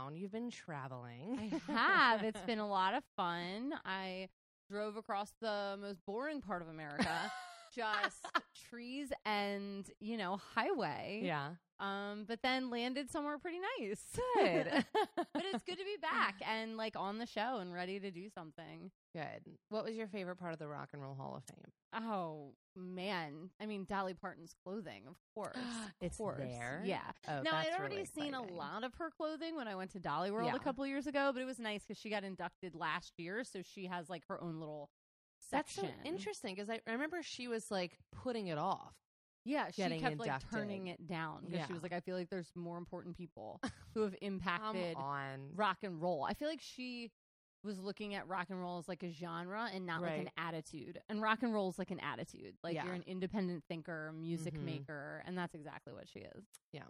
town. You've been traveling. I have. It's been a lot of fun. I drove across the most boring part of America, just trees and, you know, highway. yeah. Um, but then landed somewhere pretty nice. Good. but it's good to be back and like on the show and ready to do something. Good. What was your favorite part of the Rock and Roll Hall of Fame? Oh man. I mean Dolly Parton's clothing, of course. Of It's course. there? Yeah. Oh, now I'd already really seen a lot of her clothing when I went to Dollywood Yeah. a couple years ago, but it was nice because she got inducted last year, so she has like her own little That's section. so interesting because I remember she was like putting it off. Yeah, she kept like turning it down because she was like, I feel like there's more important people who have impacted on. rock and roll. I feel like she was looking at rock and roll as like a genre and not like an attitude. And rock and roll is like an attitude. Like Yeah. you're an independent thinker, music Mhm. maker, and that's exactly what she is. Yeah.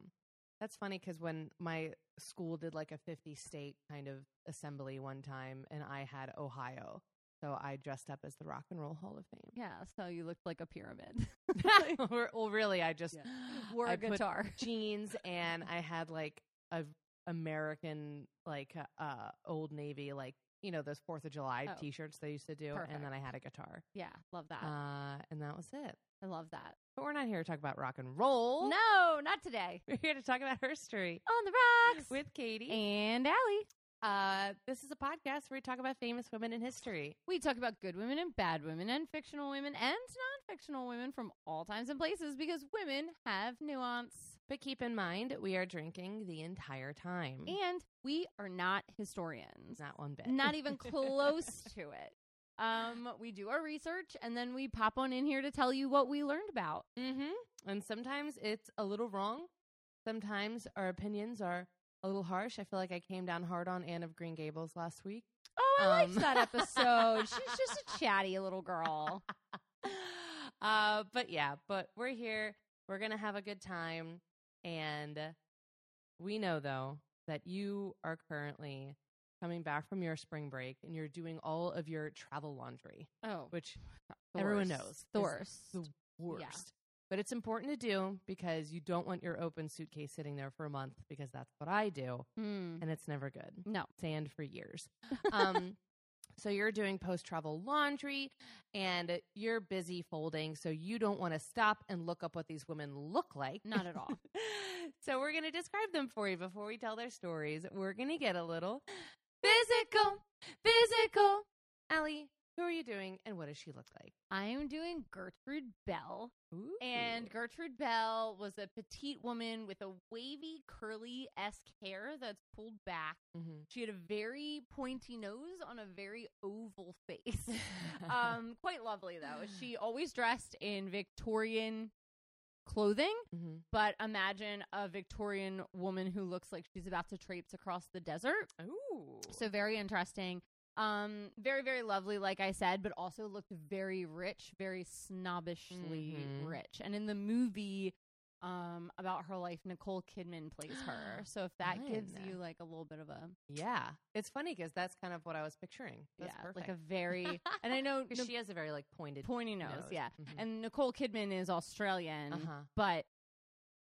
That's funny because when my school did like a 50 state kind of assembly one time and I had Ohio. So I dressed up as the Rock and Roll Hall of Fame. Yeah, so you looked like a pyramid. Well, really, I just Yeah. Wore I a guitar. jeans and I had like a American like uh, uh Old Navy like you know those Fourth of July Oh. T-shirts they used to do, and then I had a guitar, Yeah, love that. uh, and that was it. I love that. But we're not here to talk about rock and roll. No, not today. we're here to talk about history On the rocks with Katie. and Allie. Uh, this is a podcast where we talk about famous women in history. We talk about good women and bad women and fictional women and non-fictional women from all times and places because women have nuance. But keep in mind, we are drinking the entire time. And we are not historians. Not one bit. Not even close to it. Um, we do our research and then we pop on in here to tell you what we learned about. Mm-hmm. And sometimes it's a little wrong. Sometimes our opinions are a little harsh. I feel like I came down hard on Anne of Green Gables last week. Oh, I liked Um. that episode. She's just a chatty little girl. uh, but yeah, but we're here. We're gonna have a good time, and we know though that you are currently coming back from your spring break and you're doing all of your travel laundry, Oh, which the everyone worst. knows The worst. the worst. But it's important to do because you don't want your open suitcase sitting there for a month because that's what I do, Hmm. and it's never good. No. Sand for years. Um, so you're doing post travel laundry and you're busy folding, so you don't want to stop and look up what these women look like. Not at all. so we're going to describe them for you before we tell their stories. We're going to get a little physical, physical. Allie, who are you doing and what does she look like? I am doing Gertrude Bell. Ooh. And Gertrude Bell was a petite woman with a wavy, curly esque hair that's pulled back. Mhm. She had a very pointy nose on a very oval face. um, quite lovely though. She always dressed in Victorian clothing, Mhm. but imagine a Victorian woman who looks like she's about to traipse across the desert. Ooh. So very interesting. Um, very, very lovely, like I said, but also looked very rich, very snobbishly Mhm. rich. And in the movie, um, about her life, Nicole Kidman plays her. So if that gives you like a little bit of a yeah. It's funny because that's kind of what I was picturing. That's yeah, perfect. like a very and I know Nic- she has a very like pointed pointy nose, yeah. Mhm. And Nicole Kidman is Australian, Uh-huh. but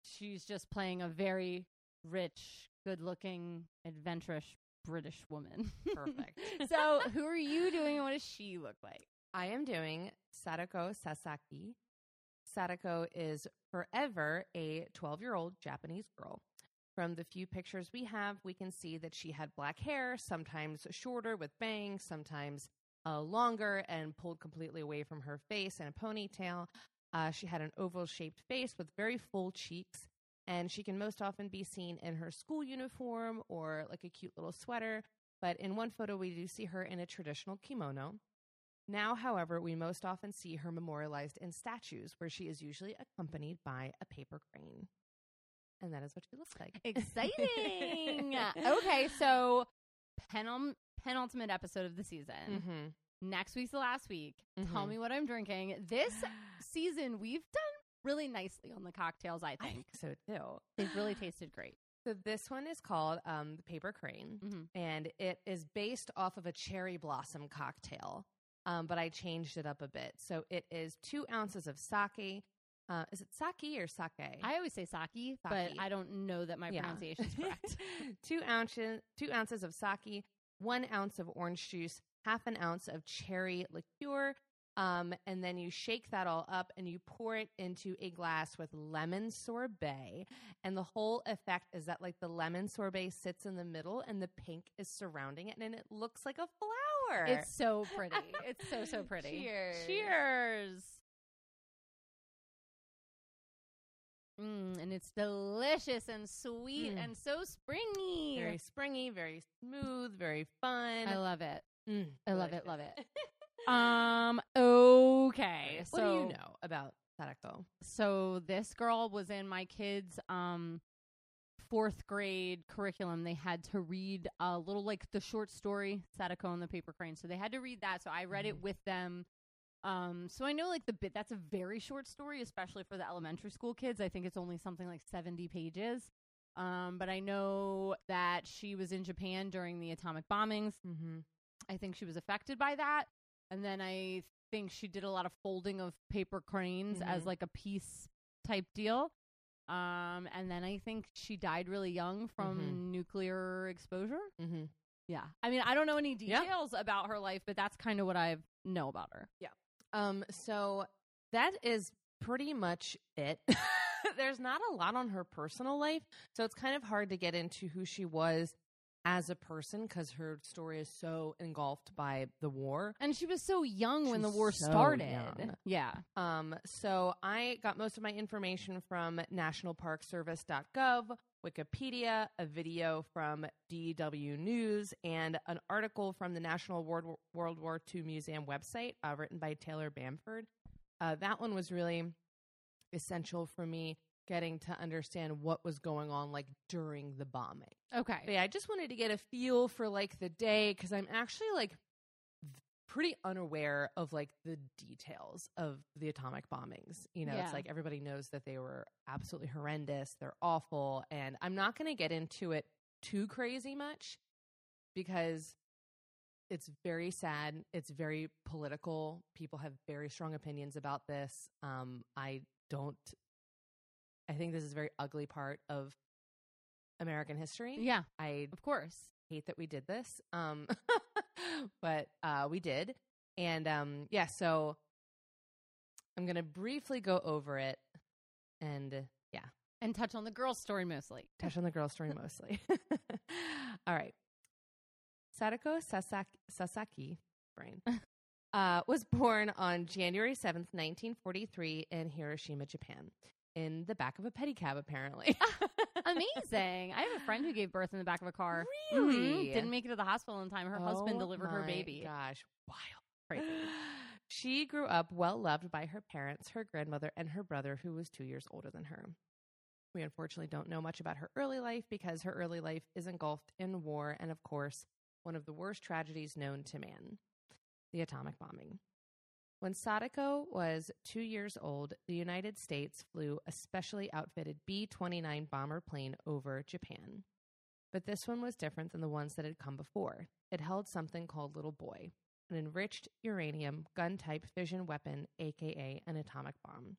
she's just playing a very rich, good-looking, adventurous British woman. Perfect. so, who are you doing, and what does she look like? I am doing Sadako Sasaki. Sadako is forever a 12 year old Japanese girl. From the few pictures we have, we can see that she had black hair, sometimes shorter with bangs, sometimes uh, longer and pulled completely away from her face and a ponytail. Uh, she had an oval shaped face with very full cheeks, and she can most often be seen in her school uniform or like a cute little sweater. But in one photo, we do see her in a traditional kimono. Now, however, we most often see her memorialized in statues where she is usually accompanied by a paper crane. And that is what she looks like. Exciting. okay, so penul- penultimate episode of the season. Mm-hmm. Next week's the last week. Tell Mhm. me what I'm drinking. This season, we've done really nicely on the cocktails, I think. I think. so too. They've really tasted great. So this one is called um, the Paper Crane, Mhm. and it is based off of a cherry blossom cocktail. Um, but I changed it up a bit. So it is two ounces of sake, Uh, is it sake or sake? I always say sake, but I don't know that my Yeah. pronunciation is correct. two ounces, two ounces of sake, one ounce of orange juice, half an ounce of cherry liqueur, um, and then you shake that all up and you pour it into a glass with lemon sorbet. And the whole effect is that like the lemon sorbet sits in the middle and the pink is surrounding it, and it looks like a flower. it's so pretty. It's so so pretty. Cheers. Cheers. Mm, and it's delicious and sweet Mm. and so springy. very springy, very smooth, very fun. I love it. Mm, I love it, love it. Um. Okay. what so do you know about Sadako? so this girl was in my kids' um fourth grade curriculum. They had to read a little like the short story Sadako and the Paper Crane. So they had to read that. So I read it Mhm. with them. Um, so I know like the bit that's a very short story, especially for the elementary school kids. I think it's only something like seventy pages. Um, but I know that she was in Japan during the atomic bombings. Mm-hmm. I think she was affected by that. And then I think she did a lot of folding of paper cranes as Mhm. like a peace type deal. Um, and then I think she died really young from Mhm. nuclear exposure. Mm-hmm. Yeah. I mean, I don't know any Yeah. details about her life, but that's kind of what I know about her. Yeah. Um, so that is pretty much it. There's not a lot on her personal life, so it's kind of hard to get into who she was as a person because her story is so engulfed by the war. And she was so young when the war so started. young. Yeah. Um, so I got most of my information from nationalparkservice.gov, Wikipedia, a video from DW News, and an article from the National World, World War II Museum website uh, written by Taylor Bamford. Uh, that one was really essential for me getting to understand what was going on like during the bombing. Okay. But yeah, I just wanted to get a feel for like the day because I'm actually like pretty unaware of like the details of the atomic bombings. You know, Yeah. it's like everybody knows that they were absolutely horrendous, they're awful, and I'm not going to get into it too crazy much because it's very sad. It's very political. People have very strong opinions about this. Um, I don't. I think this is a very ugly part of American history. Yeah, I of course. hate that we did this. Um, but uh, we did. And um, yeah, so I'm going to briefly go over it and yeah, And touch on the girl's story mostly. touch on the girl's story mostly. All right. Sadako Sasaki, Sasaki brain, uh, was born on January 7th, 1943, in Hiroshima, Japan, in the back of a pedicab, apparently. Amazing. I have a friend who gave birth in the back of a car. Really? Mhm. Didn't make it to the hospital in time. Her husband Oh delivered her baby. Gosh, wild. Crazy. She grew up well loved by her parents, her grandmother, and her brother, who was two years older than her. We unfortunately don't know much about her early life because her early life is engulfed in war and, of course, one of the worst tragedies known to man the atomic bombing. When Sadako was two years old, the United States flew a specially outfitted B 29 bomber plane over Japan. But this one was different than the ones that had come before. It held something called Little Boy, an enriched uranium gun type fission weapon, aka an atomic bomb.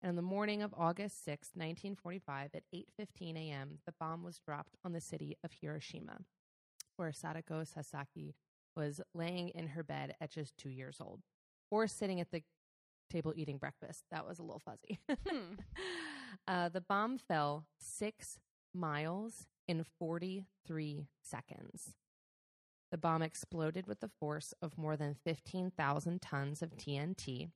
And on the morning of August 6, 1945, at 8:15 a.m., the bomb was dropped on the city of Hiroshima, where Sadako Sasaki was laying in her bed at just 2 years old, or sitting at the table eating breakfast. That was a little fuzzy. Hmm. uh, the bomb fell 6 miles in 43 seconds. The bomb exploded with the force of more than 15,000 tons of TNT.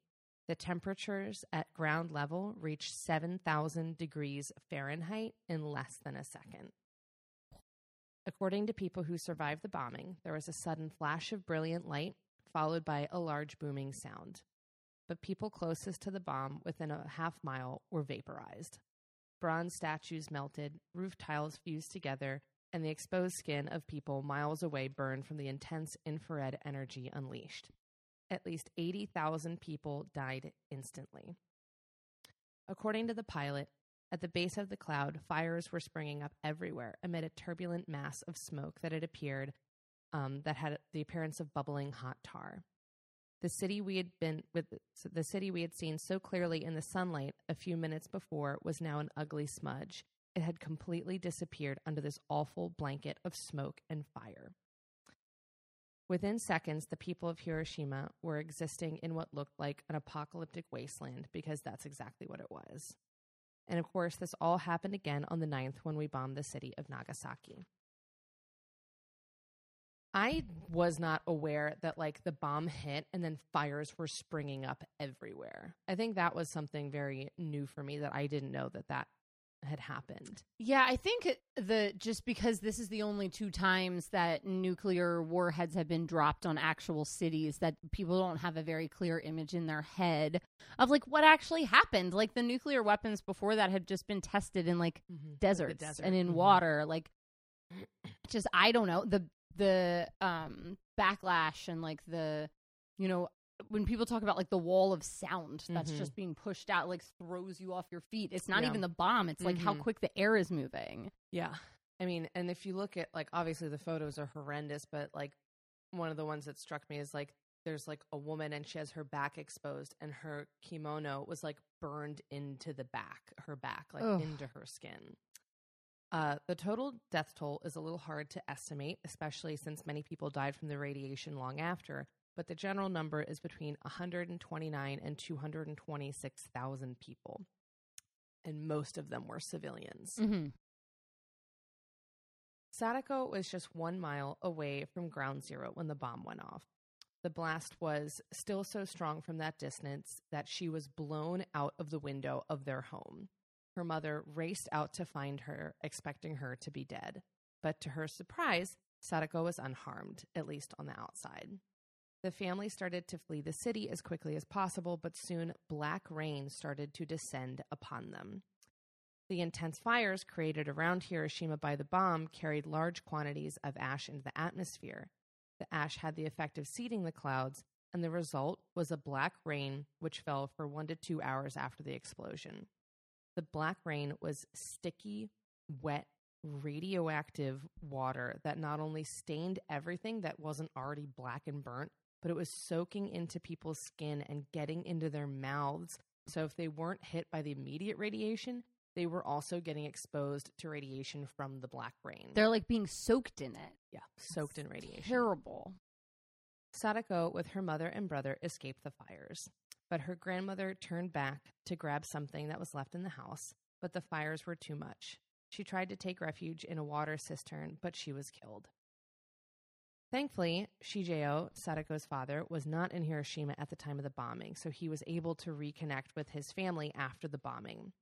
The temperatures at ground level reached 7,000 degrees Fahrenheit in less than a second. According to people who survived the bombing, there was a sudden flash of brilliant light, followed by a large booming sound. But people closest to the bomb, within a half mile, were vaporized. Bronze statues melted, roof tiles fused together, and the exposed skin of people miles away burned from the intense infrared energy unleashed. At least 80,000 people died instantly. According to the pilot, at the base of the cloud, fires were springing up everywhere amid a turbulent mass of smoke that had appeared, um, that had the appearance of bubbling hot tar. The city we had been with the city we had seen so clearly in the sunlight a few minutes before was now an ugly smudge. It had completely disappeared under this awful blanket of smoke and fire. Within seconds, the people of Hiroshima were existing in what looked like an apocalyptic wasteland because that's exactly what it was. And of course, this all happened again on the 9th when we bombed the city of Nagasaki. I was not aware that like the bomb hit and then fires were springing up everywhere. I think that was something very new for me that I didn't know that that had happened. Yeah, I think the just because this is the only two times that nuclear warheads have been dropped on actual cities that people don't have a very clear image in their head of like what actually happened. Like the nuclear weapons before that had just been tested in like mm-hmm. deserts desert. and in mm-hmm. water. Like just I don't know the the um backlash and like the you know when people talk about like the wall of sound that's mm-hmm. just being pushed out like throws you off your feet it's not yeah. even the bomb it's like mm-hmm. how quick the air is moving yeah i mean and if you look at like obviously the photos are horrendous but like one of the ones that struck me is like there's like a woman and she has her back exposed and her kimono was like burned into the back her back like Ugh. into her skin uh, the total death toll is a little hard to estimate, especially since many people died from the radiation long after but the general number is between 129 and 226,000 people. And most of them were civilians. Mm-hmm. Sadako was just one mile away from ground zero when the bomb went off. The blast was still so strong from that distance that she was blown out of the window of their home. Her mother raced out to find her, expecting her to be dead. But to her surprise, Sadako was unharmed, at least on the outside. The family started to flee the city as quickly as possible, but soon black rain started to descend upon them. The intense fires created around Hiroshima by the bomb carried large quantities of ash into the atmosphere. The ash had the effect of seeding the clouds, and the result was a black rain which fell for one to two hours after the explosion. The black rain was sticky, wet, radioactive water that not only stained everything that wasn't already black and burnt, but it was soaking into people's skin and getting into their mouths. So if they weren't hit by the immediate radiation, they were also getting exposed to radiation from the black rain. They're like being soaked in it. Yeah, soaked in radiation. Terrible. Sadako, with her mother and brother, escaped the fires. But her grandmother turned back to grab something that was left in the house, but the fires were too much. She tried to take refuge in a water cistern, but she was killed. Thankfully, Shigeo, Sadako's father, was not in Hiroshima at the time of the bombing, so he was able to reconnect with his family after the bombing,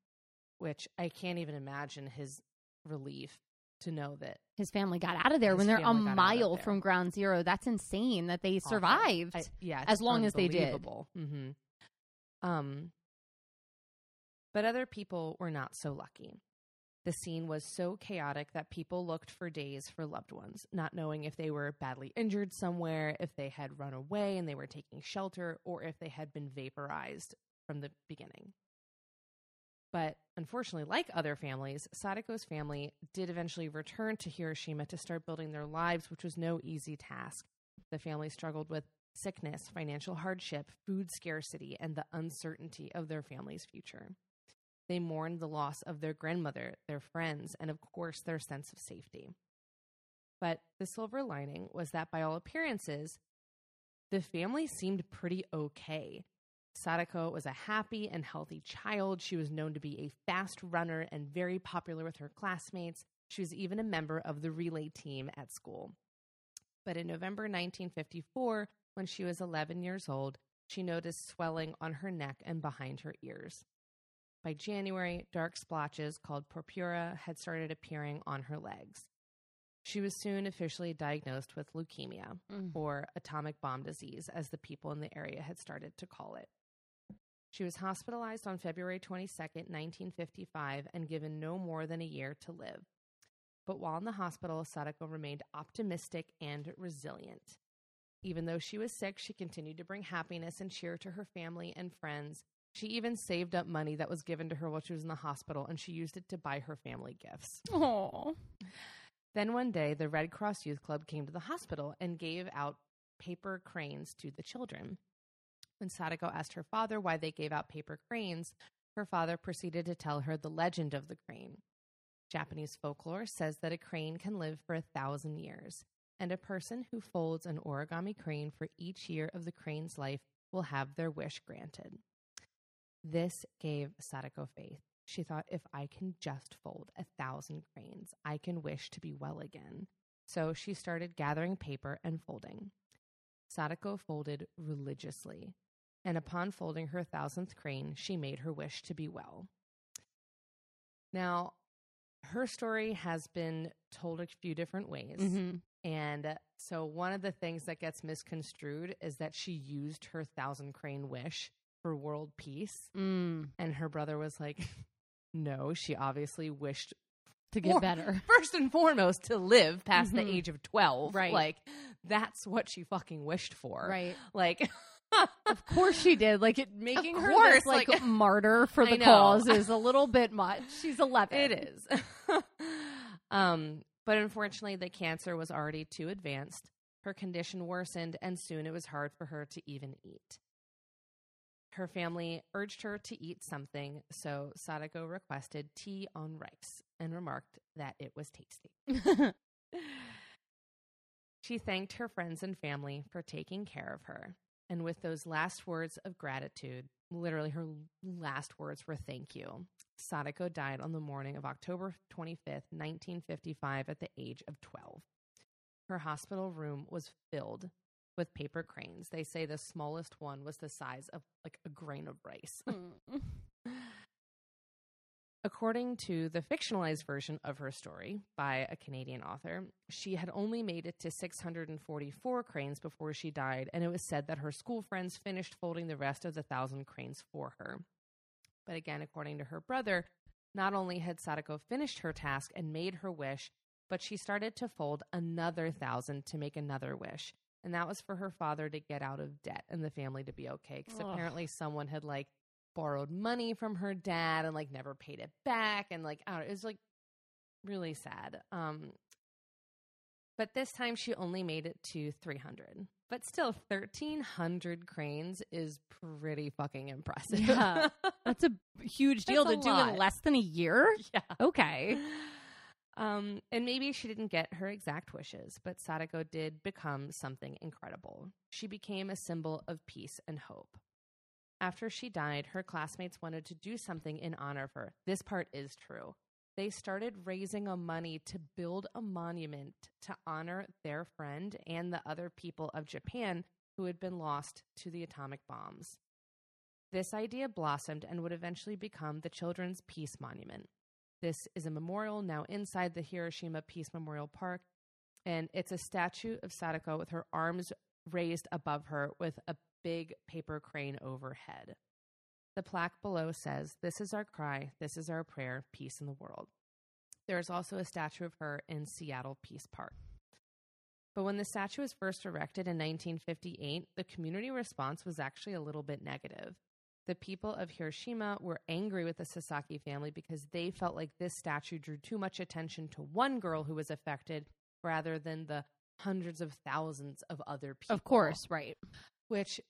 which I can't even imagine his relief to know that his family got out of there when they're a mile from ground zero. That's insane that they survived. I, yeah, as long as they did. Mm-hmm. Um, but other people were not so lucky. The scene was so chaotic that people looked for days for loved ones, not knowing if they were badly injured somewhere, if they had run away and they were taking shelter, or if they had been vaporized from the beginning. But unfortunately, like other families, Sadako's family did eventually return to Hiroshima to start building their lives, which was no easy task. The family struggled with sickness, financial hardship, food scarcity, and the uncertainty of their family's future. They mourned the loss of their grandmother, their friends, and of course, their sense of safety. But the silver lining was that by all appearances, the family seemed pretty okay. Sadako was a happy and healthy child. She was known to be a fast runner and very popular with her classmates. She was even a member of the relay team at school. But in November 1954, when she was 11 years old, she noticed swelling on her neck and behind her ears. By January, dark splotches called purpura had started appearing on her legs. She was soon officially diagnosed with leukemia, mm. or atomic bomb disease, as the people in the area had started to call it. She was hospitalized on February 22, 1955, and given no more than a year to live. But while in the hospital, Sadako remained optimistic and resilient. Even though she was sick, she continued to bring happiness and cheer to her family and friends, she even saved up money that was given to her while she was in the hospital and she used it to buy her family gifts. Aww. Then one day, the Red Cross Youth Club came to the hospital and gave out paper cranes to the children. When Sadako asked her father why they gave out paper cranes, her father proceeded to tell her the legend of the crane. Japanese folklore says that a crane can live for a thousand years, and a person who folds an origami crane for each year of the crane's life will have their wish granted. This gave Sadako faith. She thought, if I can just fold a thousand cranes, I can wish to be well again. So she started gathering paper and folding. Sadako folded religiously, and upon folding her thousandth crane, she made her wish to be well. Now, her story has been told a few different ways. Mm-hmm. And so, one of the things that gets misconstrued is that she used her thousand crane wish for world peace. Mm, And her brother was like, no, she obviously wished to get Or- better. first and foremost to live past Mhm. the age of 12. Right. Like, that's what she fucking wished for. Right. Like, Of course she did. Like it making her this, like, like- martyr for the cause is a little bit much. She's eleven. It is. um, but unfortunately, the cancer was already too advanced. Her condition worsened, and soon it was hard for her to even eat. Her family urged her to eat something, so Sadako requested tea on rice and remarked that it was tasty. She thanked her friends and family for taking care of her. And with those last words of gratitude, literally her last words were thank you. Sadako died on the morning of October 25th, 1955, at the age of 12. Her hospital room was filled with paper cranes. They say the smallest one was the size of like a grain of rice. Mm. According to the fictionalized version of her story by a Canadian author, she had only made it to 644 cranes before she died, and it was said that her school friends finished folding the rest of the thousand cranes for her. But again, according to her brother, not only had Sadako finished her task and made her wish, but she started to fold another thousand to make another wish. And that was for her father to get out of debt and the family to be okay. Because apparently someone had like borrowed money from her dad and like never paid it back. And like, I don't know, it was like really sad. Um, but this time she only made it to 300. But still, 1,300 cranes is pretty fucking impressive. Yeah. That's a huge deal That's to do in less than a year. yeah. Okay. Um, and maybe she didn't get her exact wishes, but Sadako did become something incredible. She became a symbol of peace and hope. After she died, her classmates wanted to do something in honor of her. This part is true. They started raising a money to build a monument to honor their friend and the other people of Japan who had been lost to the atomic bombs. This idea blossomed and would eventually become the Children's Peace Monument. This is a memorial now inside the Hiroshima Peace Memorial Park, and it's a statue of Sadako with her arms raised above her with a big paper crane overhead. The plaque below says, This is our cry, this is our prayer, peace in the world. There is also a statue of her in Seattle Peace Park. But when the statue was first erected in 1958, the community response was actually a little bit negative. The people of Hiroshima were angry with the Sasaki family because they felt like this statue drew too much attention to one girl who was affected rather than the hundreds of thousands of other people. Of course, right. Which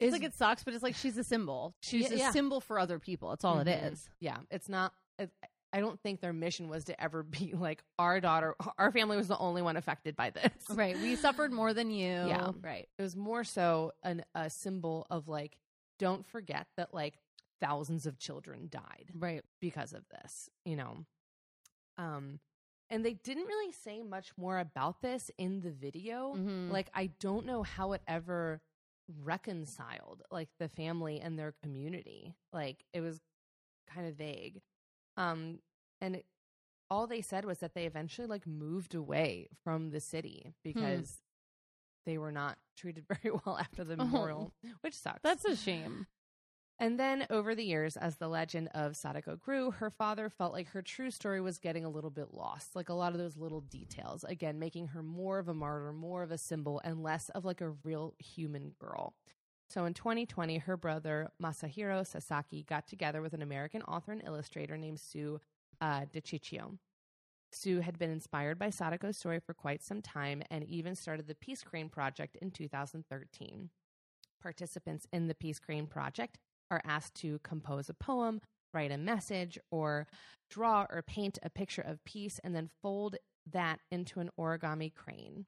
It's like it sucks, but it's like she's a symbol. She's Yeah, a yeah. symbol for other people. That's all it Mhm. is. Yeah, it's not. It, I don't think their mission was to ever be like our daughter. Our family was the only one affected by this. Right. We suffered more than you. Yeah. Right. It was more so an, a symbol of like, don't forget that like thousands of children died Right. because of this. You know, um, and they didn't really say much more about this in the video. Mhm. Like, I don't know how it ever reconciled like the family and their community. Like, it was kind of vague. Um, and it, all they said was that they eventually like moved away from the city because they were not treated very well after the Oh. memorial, which sucks. That's a shame. And then over the years, as the legend of Sadako grew, her father felt like her true story was getting a little bit lost. Like a lot of those little details, again, making her more of a martyr, more of a symbol, and less of like a real human girl. So in 2020, her brother Masahiro Sasaki got together with an American author and illustrator named Sue uh, DiCicco. Sue had been inspired by Sadako's story for quite some time and even started the Peace Crane Project in 2013. participants in the Peace Crane project are asked to compose a poem, write a message, or draw or paint a picture of peace, and then fold that into an origami crane.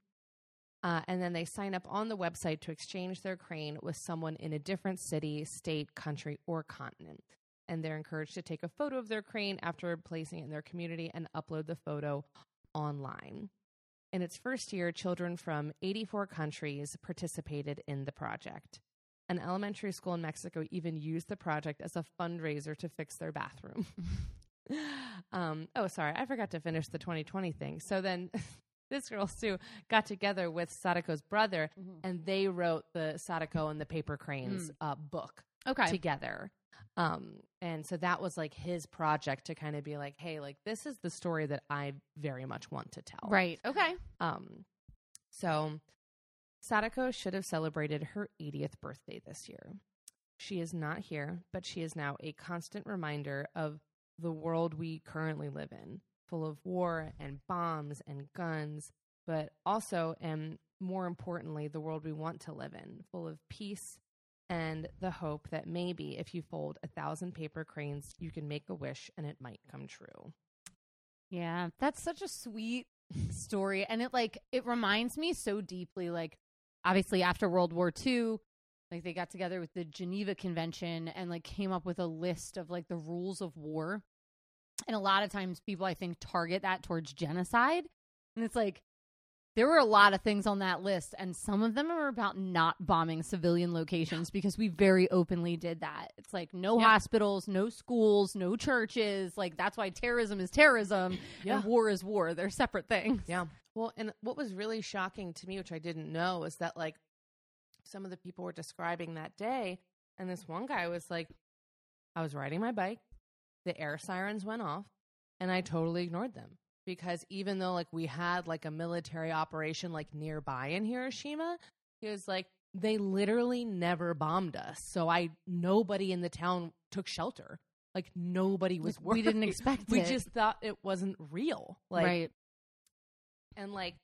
Uh, and then they sign up on the website to exchange their crane with someone in a different city, state, country, or continent. And they're encouraged to take a photo of their crane after placing it in their community and upload the photo online. In its first year, children from 84 countries participated in the project. An elementary school in Mexico even used the project as a fundraiser to fix their bathroom. um, oh, sorry, I forgot to finish the 2020 thing. So then this girl, Sue, got together with Sadako's brother and they wrote the Sadako and the Paper Cranes uh, book Okay. together. Um, and so that was like his project to kind of be like, hey, like this is the story that I very much want to tell. Right. Okay. Um, so Sadako should have celebrated her 80th birthday this year. She is not here, but she is now a constant reminder of the world we currently live in, full of war and bombs and guns, but also, and more importantly, the world we want to live in, full of peace and the hope that maybe if you fold a thousand paper cranes, you can make a wish and it might come true. Yeah, that's such a sweet story, and it like it reminds me so deeply. Like, obviously, after World War II, like they got together with the Geneva Convention and like came up with a list of like the rules of war. And a lot of times, people I think target that towards genocide, and it's like there were a lot of things on that list, and some of them are about not bombing civilian locations because we very openly did that. It's like no Yeah. hospitals, no schools, no churches. Like that's why terrorism is terrorism Yeah. and war is war. They're separate things. Yeah. Well, and what was really shocking to me, which I didn't know, is that like some of the people were describing that day, and this one guy was like, I was riding my bike, the air sirens went off, and I totally ignored them. Because even though like we had like a military operation like nearby in Hiroshima, he was like, they literally never bombed us. So I nobody in the town took shelter. Like nobody was Like, worried. we didn't expect We it. just thought it wasn't real. Like right. And like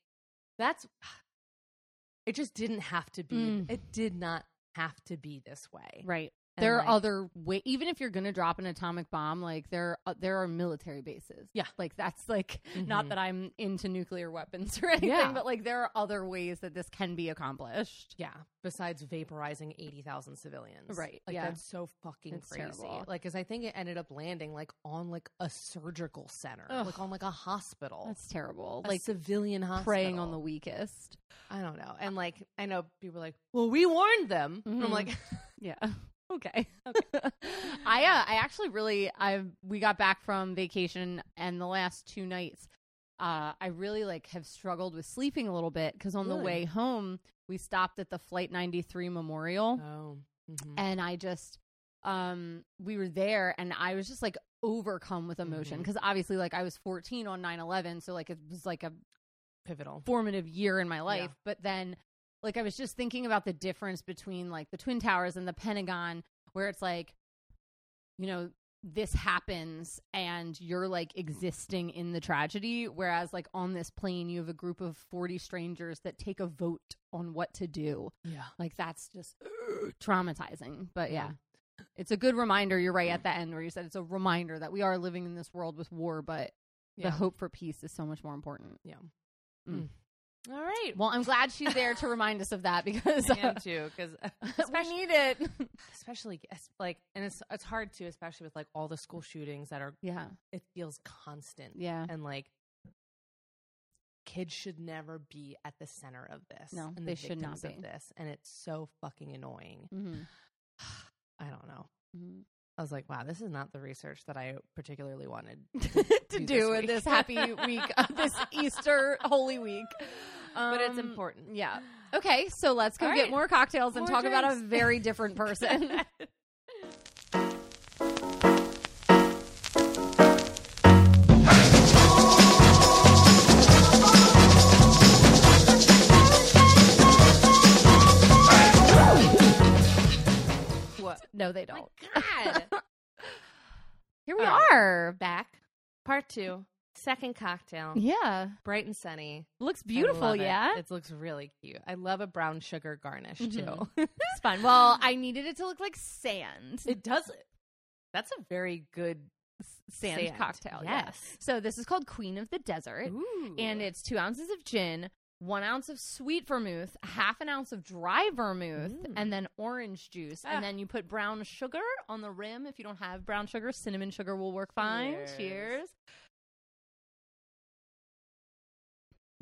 that's it just didn't have to be Mm. it did not have to be this way Right. And, there like, are other way even if you're going to drop an atomic bomb like there uh, there are military bases. Yeah. Like that's like not Mhm. that I'm into nuclear weapons or anything Yeah. but like there are other ways that this can be accomplished. yeah besides vaporizing 80,000 civilians Right, like yeah. that's so fucking It's crazy terrible. like cuz i think it ended up landing like on like a surgical center Ugh. like on like a hospital That's terrible. a like civilian hospital preying on the weakest. i don't know and like i know people are like well we warned them and i'm like Yeah. Okay. I uh, I actually really I we got back from vacation and the last two nights uh I really like have struggled with sleeping a little bit cuz on the way home we stopped at the Flight 93 Memorial oh mhm. and I just um we were there and I was just like overcome with emotion Mhm. cuz obviously like I was 14 on 9/11 so like it was like a pivotal formative year in my life. But then, like, I was just thinking about the difference between like the Twin Towers and the Pentagon, where it's like, you know, this happens and you're like existing in the tragedy. Whereas, like, on this plane, you have a group of 40 strangers that take a vote on what to do. yeah Like, that's just traumatizing. But yeah. It's a good reminder. You're right at the end where you said it's a reminder that we are living in this world with war, but yeah the hope for peace is so much more important. Mm. Mm. All right Well, I'm glad she's there to remind us of that because I am too because we need it. especially like and it's it's hard to especially with like all the school shootings that are yeah, it feels constant yeah. and like kids should never be at the center of this No, and they the should not victims of be. this and it's so fucking annoying Mm-hmm. i don't know Mm-hmm. I was like wow this is not the research that i particularly wanted to do do, this in this happy week, uh, this Easter Holy Week. but it's Um, important Yeah. Okay, so let's go All get right. more cocktails and More talk about a very different person. what no, they don't. god Here we right. are. back part two second cocktail Yeah, bright and sunny looks beautiful. love it. Yeah, It looks really cute. I love a brown sugar garnish Mhm. too. It's fun. Well, I needed it to look like sand. It does. That's a very good sand, sand. cocktail. yeah. Yes. So this is called Queen of the Desert. Ooh. and it's two ounces of gin, one ounce of sweet vermouth, half an ounce of dry vermouth, Mm. and then orange juice. Ah. And then you put brown sugar on the rim. If you don't have brown sugar, cinnamon sugar will work fine. Cheers. Cheers.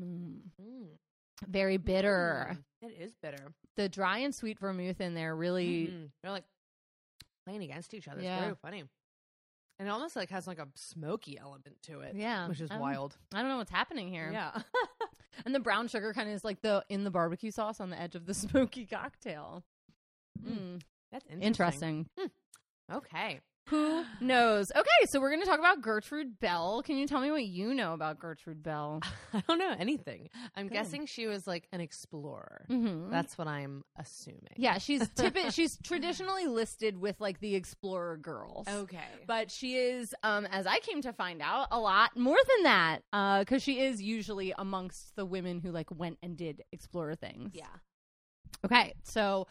Mm, Mm. very bitter. Mm. It is bitter. The dry and sweet vermouth in there really. Mhm. They're like playing against each other. Yeah. It's very funny. And it almost like has like a smoky element to it. Yeah, Which is don't- wild. I don't know what's happening here. Yeah. And the brown sugar kind of is like the in the barbecue sauce on the edge of the smoky cocktail. Mm, That's interesting. Okay. Who knows? Okay, so we're going to talk about Gertrude Bell. Can you tell me what you know about Gertrude Bell? I don't know anything. I'm Good. guessing she was like an explorer. Mm-hmm. That's what I'm assuming. yeah. She's typi- she's traditionally listed with like the explorer girls. Okay. But she is, um, as I came to find out, a lot more than that. Because she is usually amongst the women who like went and did explorer things. yeah. Okay, so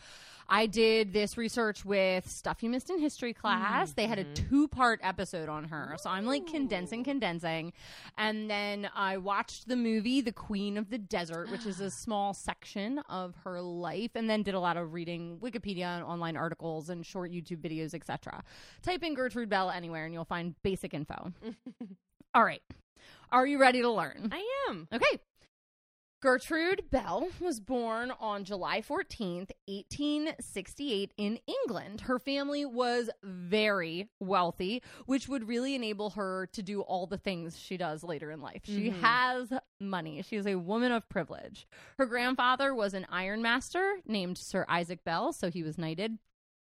I did this research with Stuff You Missed in History class. They had a Mhm. two part episode on her. So I'm like condensing, condensing. And then I watched the movie, The Queen of the Desert, which is a small section of her life, and then did a lot of reading Wikipedia and online articles and short YouTube videos, etc. Type in Gertrude Bell anywhere and you'll find basic info. All right. Are you ready to learn? I am. Okay. Gertrude Bell was born on July 14th, 1868, in England. Her family was very wealthy, which would really enable her to do all the things she does later in life. She Mhm. has money. She is a woman of privilege. Her grandfather was an ironmaster named Sir Isaac Bell, so he was knighted.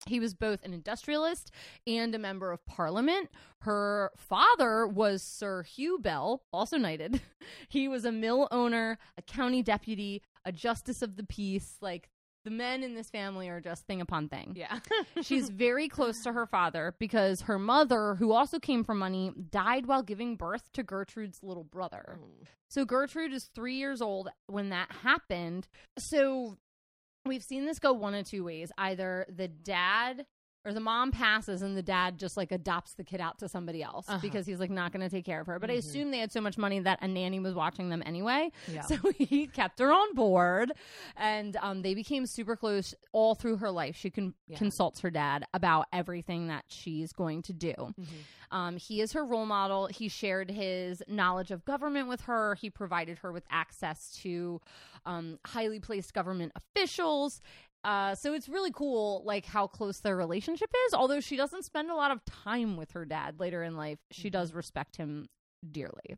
He was both an industrialist and a member of parliament. Her father was Sir Hugh Bell, also knighted. He was a mill owner, a county deputy, a justice of the peace. Like the men in this family are just thing upon thing. Yeah. She's very close to her father because her mother, who also came from money, died while giving birth to Gertrude's little brother. Mm. So Gertrude is three years old when that happened. So we've seen this go one of two ways. Either the dad or the mom passes and the dad just like adopts the kid out to somebody else Uh-huh. because he's like not going to take care of her. But I Mhm. assume they had so much money that a nanny was watching them anyway. Yeah. So he kept her on board and um, they became super close all through her life. She con- Yeah. consults her dad about everything that she's going to do. Mhm. Um, he is her role model. He shared his knowledge of government with her. He provided her with access to um, highly placed government officials. Uh, so it's really cool, like how close their relationship is. Although she doesn't spend a lot of time with her dad later in life, she does respect him dearly.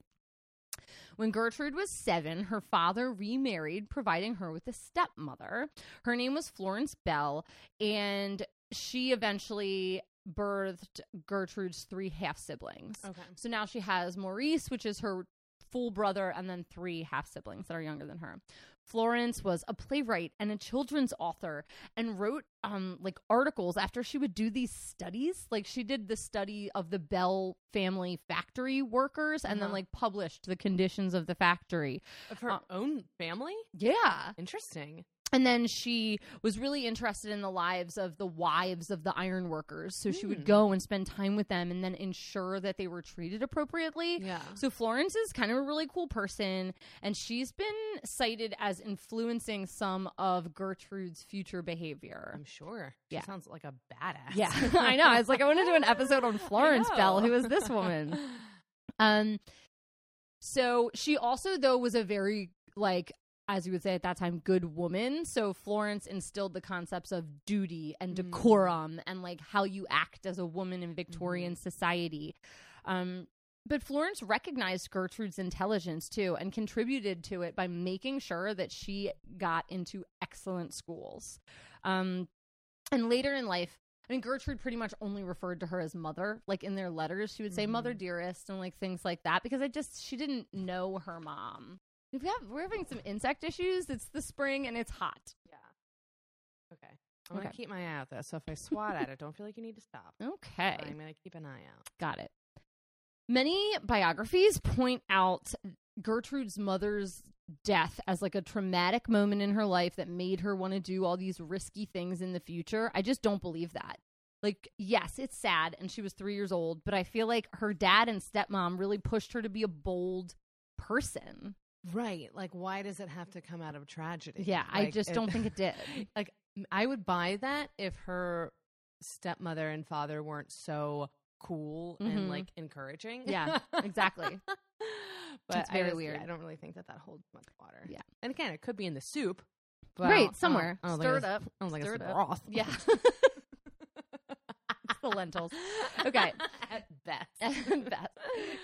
When Gertrude was seven, her father remarried, providing her with a stepmother. Her name was Florence Bell, and she eventually birthed Gertrude's three half siblings. Okay. So now she has Maurice, which is her full brother, and then three half siblings that are younger than her. Florence was a playwright and a children's author and wrote um like articles after she would do these studies. Like she did the study of the Bell family factory workers and then Uh-huh. like published the conditions of the factory. Of her Uh, own family? Yeah. Interesting. And then she was really interested in the lives of the wives of the iron workers. So she would Hmm. go and spend time with them and then ensure that they were treated appropriately. Yeah. So Florence is kind of a really cool person, and she's been cited as influencing some of Gertrude's future behavior. I'm sure. She Yeah. sounds like a badass. Yeah, I know. I was like, I want to do an episode on Florence. Bell. Who is this woman? Um, so she also though was a very like as you would say at that time good woman so florence instilled the concepts of duty and Mm. decorum and like how you act as a woman in victorian society um but Florence recognized Gertrude's intelligence too and contributed to it by making sure that she got into excellent schools. Um, and later in life, I mean, Gertrude pretty much only referred to her as mother. Like in their letters, she would say Mhm. "mother dearest" and like things like that because I just she didn't know her mom. We've got, we're having some insect issues. It's the spring and it's hot. Yeah. Okay. I'm gonna Okay. keep my eye out though. So if I swat at it, don't feel like you need to stop. Okay, I'm gonna keep an eye out. got it. Many biographies point out Gertrude's mother's death as like a traumatic moment in her life that made her want to do all these risky things in the future. I just don't believe that. Like, yes, it's sad and she was three years old, but I feel like her dad and stepmom really pushed her to be a bold person. Right. Like, why does it have to come out of tragedy? Yeah, I just if- don't think it did. Like, I would buy that if her stepmother and father weren't so cool Mhm. and like encouraging. Yeah, exactly. but It's I very just- weird. yeah, I don't really think that that holds much water. Yeah. And again, it could be in the soup. But right, I don't- somewhere. I don't Stir it up. I don't think Stir it's it broth. Yeah. it's the lentils. Okay. At best. Beth.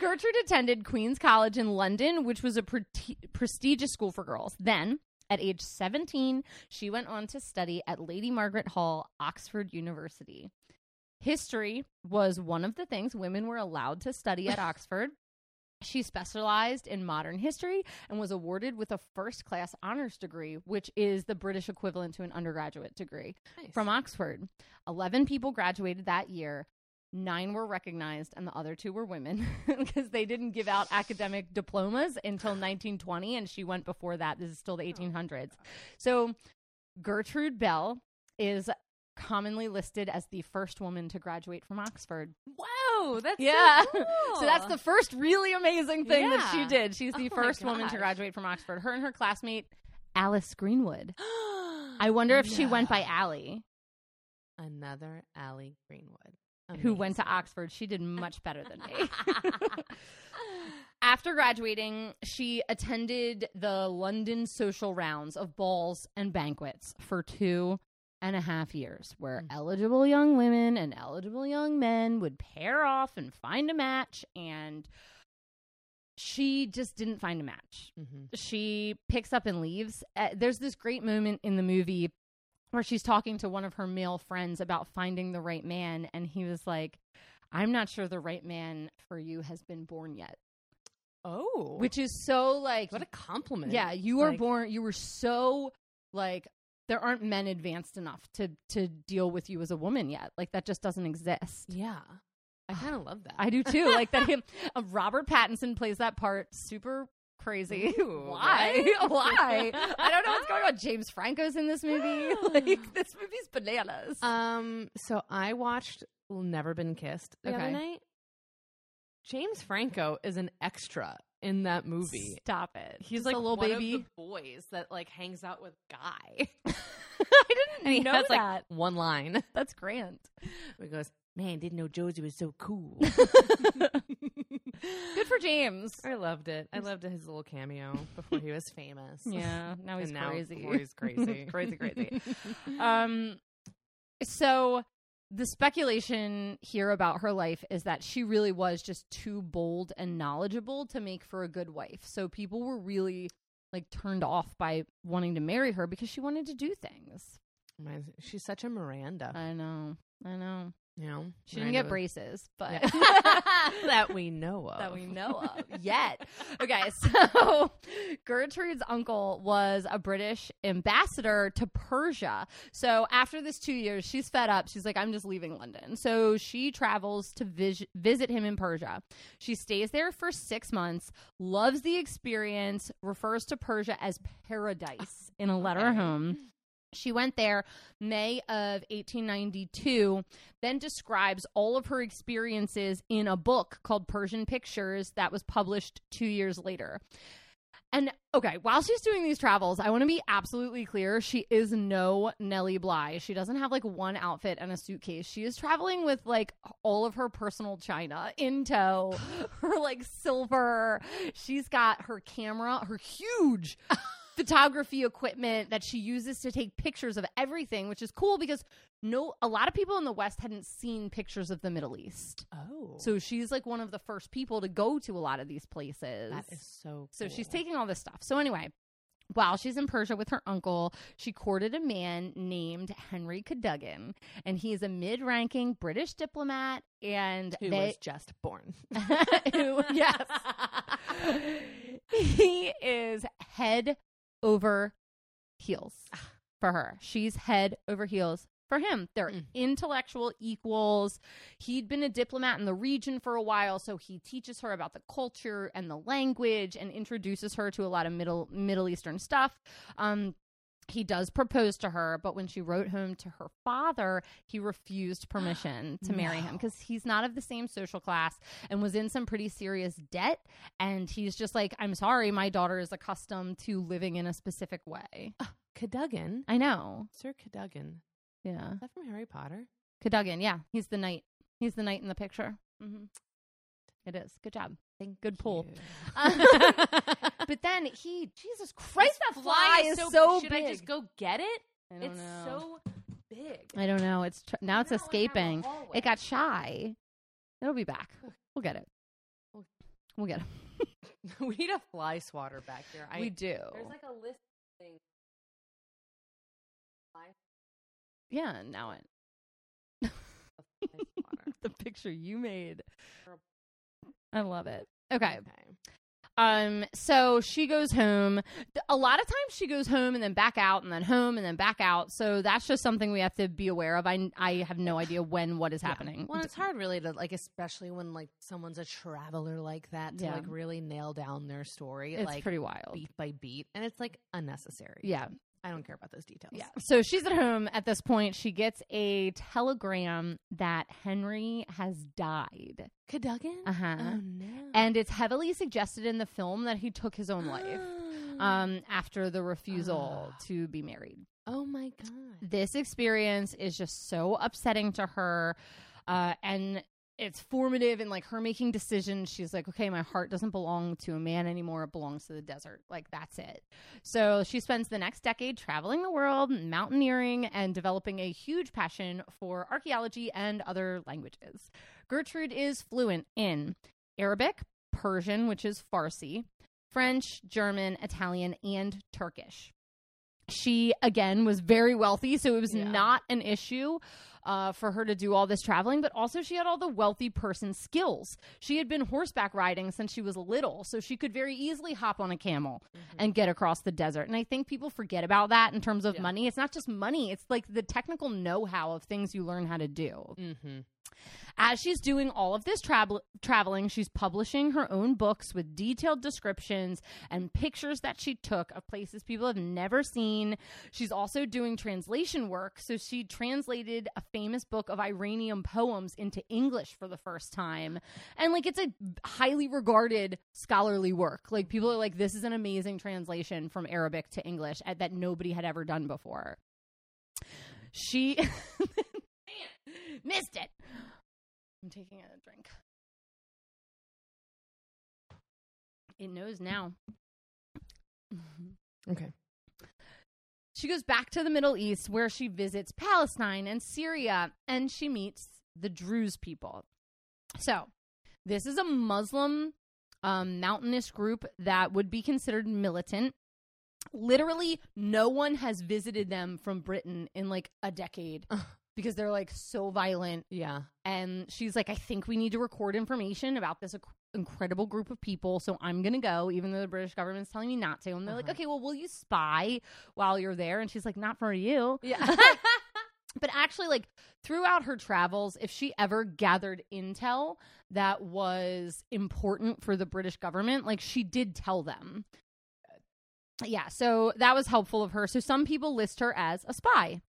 Gertrude attended Queen's College in London, which was a pre- prestigious school for girls. Then, at age 17, she went on to study at Lady Margaret Hall, Oxford University. History was one of the things women were allowed to study at Oxford. She specialized in modern history and was awarded with a first class honors degree, which is the British equivalent to an undergraduate degree Nice. from Oxford. 11 people graduated that year. Nine were recognized, and the other two were women because they didn't give out academic diplomas until 1920, and she went before that. This is still the 1800s. So, Gertrude Bell is commonly listed as the first woman to graduate from Oxford. Whoa, that's so Yeah. cool. So that's the first really amazing thing that she did. She's the Oh first woman to graduate from Oxford. Her and her classmate, Alice Greenwood. I wonder if she went by. Allie. another Allie Greenwood, who went to Oxford. She did much better than me. After graduating, she attended the London social rounds of balls and banquets for two and a half years, where Mm. eligible young women and eligible young men would pair off and find a match. And she just didn't find a match Mhm. she picks up and leaves. Uh, there's this great moment in the movie where she's talking to one of her male friends about finding the right man, and he was like, I'm not sure the right man for you has been born yet. Oh, Which is so like, what a compliment. yeah, you were Like- born, you were so like, there aren't men advanced enough to to deal with you as a woman yet. Like that just doesn't exist. yeah. I kind of love that. I do too. like that him uh, Robert Pattinson plays that part super crazy. Ooh, Why? Why? I don't know what's going on. James Franco's in this movie. like this movie's bananas. Um, so I watched Never Been Kissed the Okay. other night. James Franco is an extra in that movie. Stop it. He's Just like a little one baby. of the boys that like hangs out with Guy, I didn't and he know has that. like one line. That's grand. He goes, "Man, didn't know Josie was so cool." Good for James. I loved it. I loved his little cameo before he was famous. Yeah, now he's and now crazy. he's crazy, crazy, crazy. Um, so the speculation here about her life is that she really was just too bold and knowledgeable to make for a good wife. So people were really like turned off by wanting to marry her because she wanted to do things. Reminds- She's such a Miranda. I know. I know. You know, She didn't get braces, but Yeah. that we know of. that we know of yet. Okay, so Gertrude's uncle was a British ambassador to Persia. So after this two years, she's fed up. She's like, I'm just leaving London. So she travels to vis- visit him in Persia. She stays there for six months, loves the experience, refers to Persia as paradise in a letter Okay. home. She went there May of 1892, then describes all of her experiences in a book called Persian Pictures that was published two years later. And okay, while she's doing these travels, I want to be absolutely clear. She is no Nellie Bly. She doesn't have like one outfit and a suitcase. She is traveling with like all of her personal china in tow, her like silver. She's got her camera, her huge photography equipment that she uses to take pictures of everything, which is cool because no a lot of people in the West hadn't seen pictures of the Middle East. Oh, So she's like one of the first people to go to a lot of these places. that is so. So she's taking all this stuff. So anyway, while she's in Persia with her uncle, she courted a man named Henry Cadogan, and he is a mid-ranking British diplomat. And who they, was just born. who, yes, he is head over heels for her. She's head over heels for him. They're Mm. intellectual equals. He'd been a diplomat in the region for a while, so he teaches her about the culture and the language and introduces her to a lot of middle Middle Eastern stuff. Um, he does propose to her, but when she wrote home to her father, he refused permission to marry him because he's not of the same social class and was in some pretty serious debt. And he's just like, I'm sorry, my daughter is accustomed to living in a specific way. Cadogan, I know. Sir Cadogan. Yeah. Is that from Harry Potter? Cadogan. Yeah. He's the knight. He's the knight in the picture. Mm-hmm. It is. Good job. Thank Good pull. but then he, Jesus Christ, that This fly is so, Should big. I just go get it? I don't It's know. so big. I don't know. It's tr- now it's Now I have a escaping. hallway. It got shy. It'll be back. We'll get it. We'll get it. we need a fly swatter back here. I, we do. There's like a list of things. Fly yeah. Now it. fly swatter. the picture you made. I love it. Okay. Okay. Um. So she goes home. A lot of times she goes home and then back out and then home and then back out. So that's just something we have to be aware of. I I have no idea when what is Yeah. happening. Well, it's hard really to like, especially when like someone's a traveler like that to Yeah. like really nail down their story, it's like pretty wild. beat by beat, and it's like unnecessary. Yeah. I don't care about those details. Yeah. So she's at home at this point. She gets a telegram that Henry has died. Cadogan. Uh huh. Oh no. And it's heavily suggested in the film that he took his own life um, after the refusal Ah. to be married. oh my god. This experience is just so upsetting to her. Uh, and it's formative and like her making decisions. She's like, okay, my heart doesn't belong to a man anymore. It belongs to the desert. Like, that's it. So she spends the next decade traveling the world, mountaineering, and developing a huge passion for archaeology and other languages. Gertrude is fluent in Arabic, Persian, which is Farsi, French, German, Italian, and Turkish. She, again, was very wealthy, so it was Yeah. not an issue uh, for her to do all this traveling, but also she had all the wealthy person skills. She had been horseback riding since she was little, so she could very easily hop on a camel and get across the desert. And I think people forget about that in terms of Yeah. money. It's not just money, it's like the technical know how of things you learn how to do. Mm-hmm. As she's doing all of this travel traveling, she's publishing her own books with detailed descriptions and pictures that she took of places people have never seen. She's also doing translation work. So she translated a famous book of Iranian poems into English for the first time. And like it's a highly regarded scholarly work. Like people are like, this is an amazing translation from Arabic to English uh, that nobody had ever done before. She missed it. I'm taking a drink. It knows now. Okay. She goes back to the Middle East where she visits Palestine and Syria and she meets the Druze people. So, this is a Muslim um, mountainous group that would be considered militant. Literally, no one has visited them from Britain in like a decade because they're like so violent Yeah. and she's like, I think we need to record information about this incredible group of people. So I'm going to go, even though the British government's telling me not to. And they're like, Uh-huh. okay, well, will you spy while you're there? And she's like, not for you. Yeah. But actually, like throughout her travels, if she ever gathered intel that was important for the British government, like she did tell them. Yeah, so that was helpful of her. So some people list her as a spy.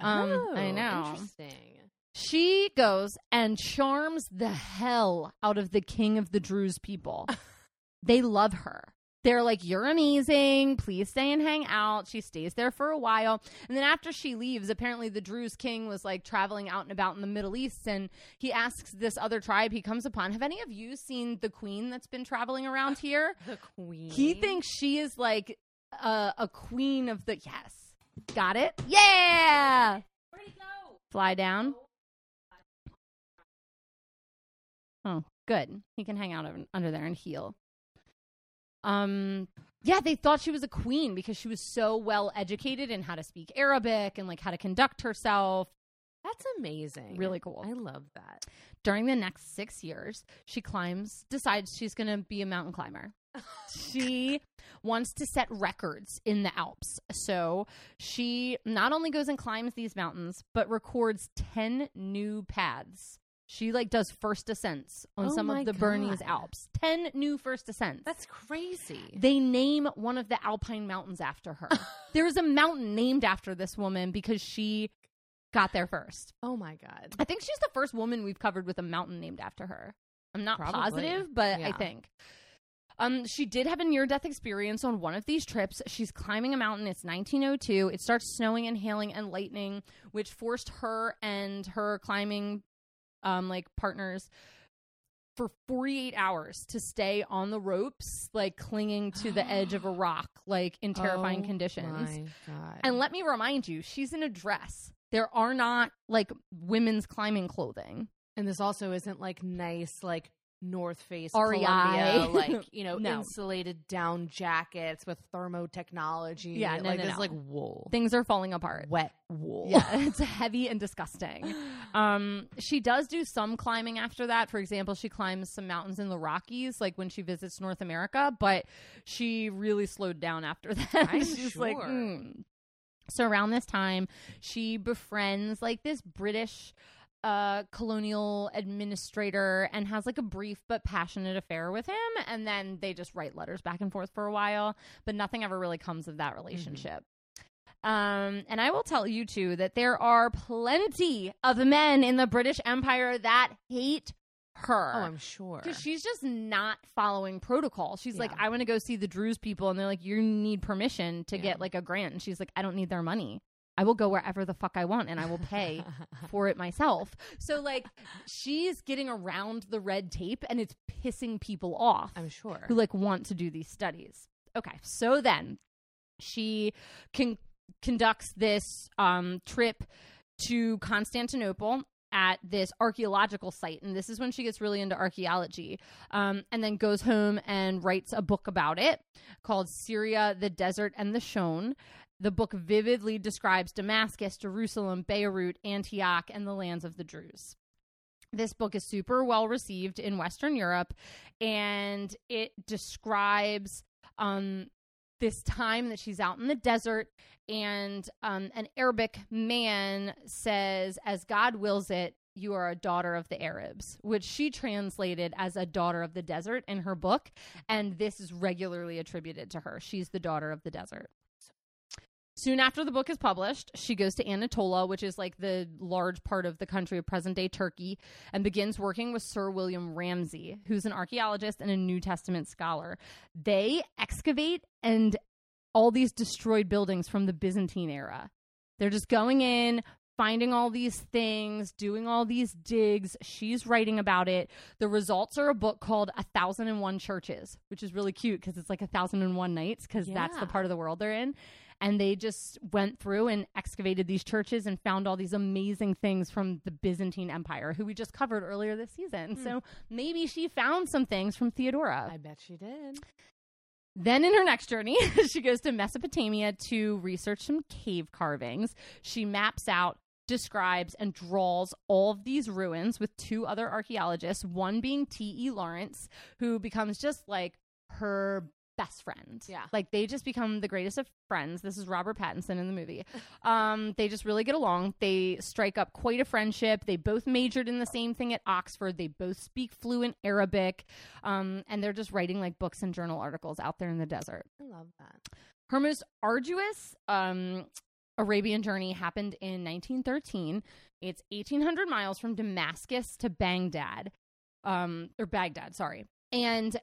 Um, I Oh, know. Interesting. She goes and charms the hell out of the king of the Druze people. they love her. They're like, You're amazing. Please stay and hang out. She stays there for a while. And then after she leaves, apparently the Druze king was like traveling out and about in the Middle East. And he asks this other tribe he comes upon, Have any of you seen the queen that's been traveling around here? The queen. He thinks she is like a, a queen of the. Yes. Got it? Yeah. Where'd he go? Fly down. Oh, good. He can hang out under there and heal. Um, yeah, they thought she was a queen because she was so well educated in how to speak Arabic and like how to conduct herself. That's amazing. Really cool. I love that. During the next six years, she climbs, decides she's going to be a mountain climber. she wants to set records in the Alps. So she not only goes and climbs these mountains, but records 10 new paths. She like does first ascents on Oh some of the Bernese Alps. 10 new first ascents. That's crazy. they name one of the Alpine mountains after her. there is a mountain named after this woman because she got there first. oh my god. I think she's the first woman we've covered with a mountain named after her. I'm not Probably. positive, but I think. Um, she did have a near death experience on one of these trips. She's climbing a mountain. It's 1902. It starts snowing and hailing and lightning, which forced her and her climbing um like partners for 48 hours to stay on the ropes, like clinging to the edge of a rock, like in terrifying Oh conditions. My god. And let me remind you, she's in a dress. There are not like women's climbing clothing. And this also isn't like nice, like North Face, REI. Columbia, like you know, No. insulated down jackets with thermo technology. Yeah, no, like no, this, no. like wool, Things are falling apart. wet wool. Yeah, it's heavy and disgusting. Um, she does do some climbing after that. For example, she climbs some mountains in the Rockies, like when she visits North America. But she really slowed down after that. She's like, sure. "Mm." so around this time, she befriends like this British uh colonial administrator and has like a brief but passionate affair with him and then they just write letters back and forth for a while but nothing ever really comes of that relationship um and i will tell you too that there are plenty of men in the british empire that hate her Oh, I'm sure. because she's just not following protocol. She's like, I want to go see the Druze people, and they're like, you need permission to Yeah. get like a grant. And she's like, I don't need their money. I will go wherever the fuck I want, and I will pay for it myself. So like, she's getting around the red tape, and it's pissing people off I'm sure. who like want to do these studies. Okay, so then she can conducts this um, trip to Constantinople at this archaeological site, and this is when she gets really into archaeology. Um, and then goes home and writes a book about it called Syria, the Desert, and the Sown. The book vividly describes Damascus, Jerusalem, Beirut, Antioch, and the lands of the Druze. This book is super well received in Western Europe, and it describes um, this time that she's out in the desert, and um, an Arabic man says, As God wills it, you are a daughter of the Arabs, which she translated as a daughter of the desert in her book. And this is regularly attributed to her. She's the daughter of the desert. Soon after the book is published, she goes to Anatolia, which is like the large part of the country of present day Turkey, and begins working with Sir William Ramsay, who's an archaeologist and a New Testament scholar. They excavate and all these destroyed buildings from the Byzantine era. They're just going in, finding all these things, doing all these digs. She's writing about it. The results are a book called A Thousand and One Churches, which is really cute because it's like a thousand and one nights because that's the part of the world they're in. And they just went through and excavated these churches and found all these amazing things from the Byzantine Empire, who we just covered earlier this season. Hmm. So maybe she found some things from Theodora. I bet she did. Then, in her next journey, she goes to Mesopotamia to research some cave carvings. She maps out, describes, and draws all of these ruins with two other archaeologists, one being T.E. Lawrence, who becomes just like her best friend. Yeah. Like they just become the greatest of friends. This is Robert Pattinson in the movie. Um, they just really get along. They strike up quite a friendship. They both majored in the same thing at Oxford. They both speak fluent Arabic. Um, and they're just writing like books and journal articles out there in the desert. I love that. Her most arduous um, Arabian journey happened in 1913. It's 1,800 miles from Damascus to Baghdad, um, or Baghdad, sorry. And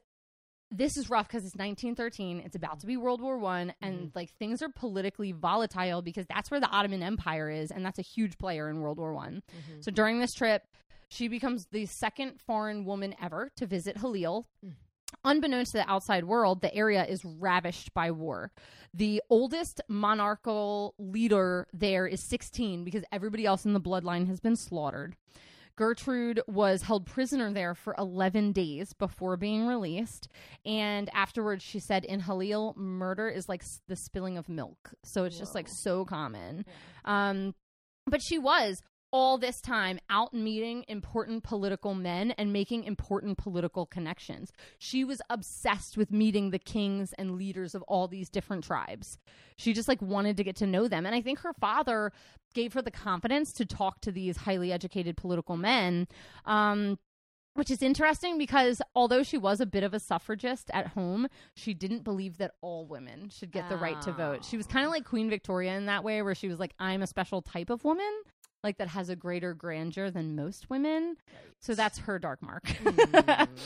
this is rough because it's 1913. It's about to be World War One, and mm-hmm. like things are politically volatile because that's where the Ottoman Empire is, and that's a huge player in World War One. Mm-hmm. So during this trip, she becomes the second foreign woman ever to visit Halil. Mm. Unbeknownst to the outside world, the area is ravished by war. The oldest monarchical leader there is 16 because everybody else in the bloodline has been slaughtered. Gertrude was held prisoner there for 11 days before being released. And afterwards, she said in Halil, murder is like s- the spilling of milk. So it's just like so common. Um, but she was all this time out meeting important political men and making important political connections. She was obsessed with meeting the kings and leaders of all these different tribes. She just like wanted to get to know them. And I think her father gave her the confidence to talk to these highly educated political men. Um, which is interesting because although she was a bit of a suffragist at home, she didn't believe that all women should get the right to vote. She was kind of like Queen Victoria in that way, where she was like, I'm a special type of woman like that has a greater grandeur than most women. So that's her dark mark. Mm.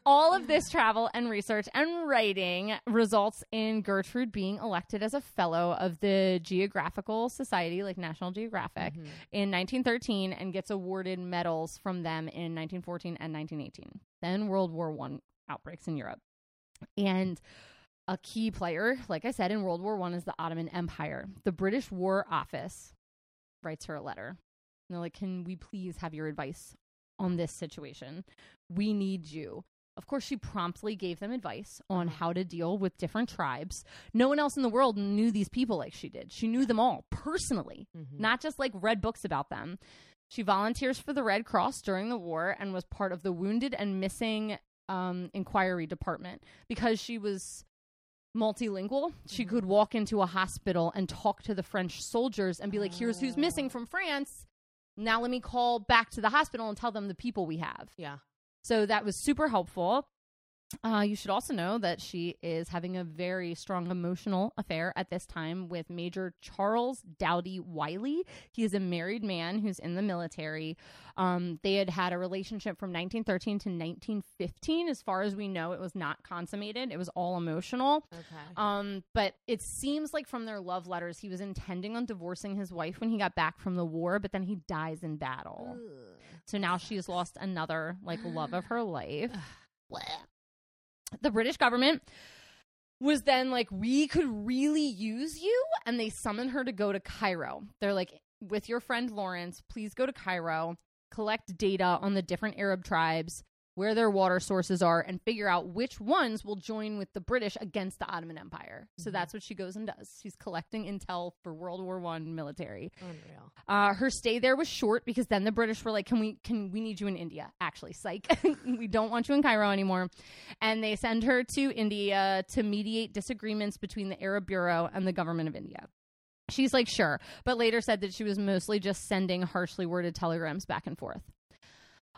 All of this travel and research and writing results in Gertrude being elected as a fellow of the Geographical Society, like National Geographic, mm-hmm. in 1913 and gets awarded medals from them in 1914 and 1918. Then World War One outbreaks in Europe. And a key player, like I said, in World War One is the Ottoman Empire. The British War Office writes her a letter. And they're like, Can we please have your advice on this situation? We need you. Of course, she promptly gave them advice on uh-huh. how to deal with different tribes. No one else in the world knew these people like she did. She knew them all personally, mm-hmm. not just like read books about them. She volunteers for the Red Cross during the war and was part of the Wounded and Missing um, Inquiry Department because she was multilingual. She mm-hmm. could walk into a hospital and talk to the French soldiers and be like, here's who's missing oh. from France. Now let me call back to the hospital and tell them the people we have. Yeah. So that was super helpful. Uh, you should also know that she is having a very strong emotional affair at this time with Major Charles Doughty-Wylie. He is a married man who's in the military. Um, they had had a relationship from 1913 to 1915. As far as we know, it was not consummated. It was all emotional. Okay. Um, but it seems like from their love letters, he was intending on divorcing his wife when he got back from the war, but then he dies in battle. Ugh. So now she's lost another like love of her life the British government was then like, we could really use you. And they summoned her to go to Cairo. They're like, with your friend Lawrence, please go to Cairo, collect data on the different Arab tribes, where their water sources are and figure out which ones will join with the British against the Ottoman Empire. So mm-hmm. that's what she goes and does. She's collecting intel for World War One military. Unreal. Uh, her stay there was short because then the British were like, "Can we? Can we need you in India? Actually, psych, we don't want you in Cairo anymore." And they send her to India to mediate disagreements between the Arab Bureau and the government of India. She's like, sure, but later said that she was mostly just sending harshly worded telegrams back and forth.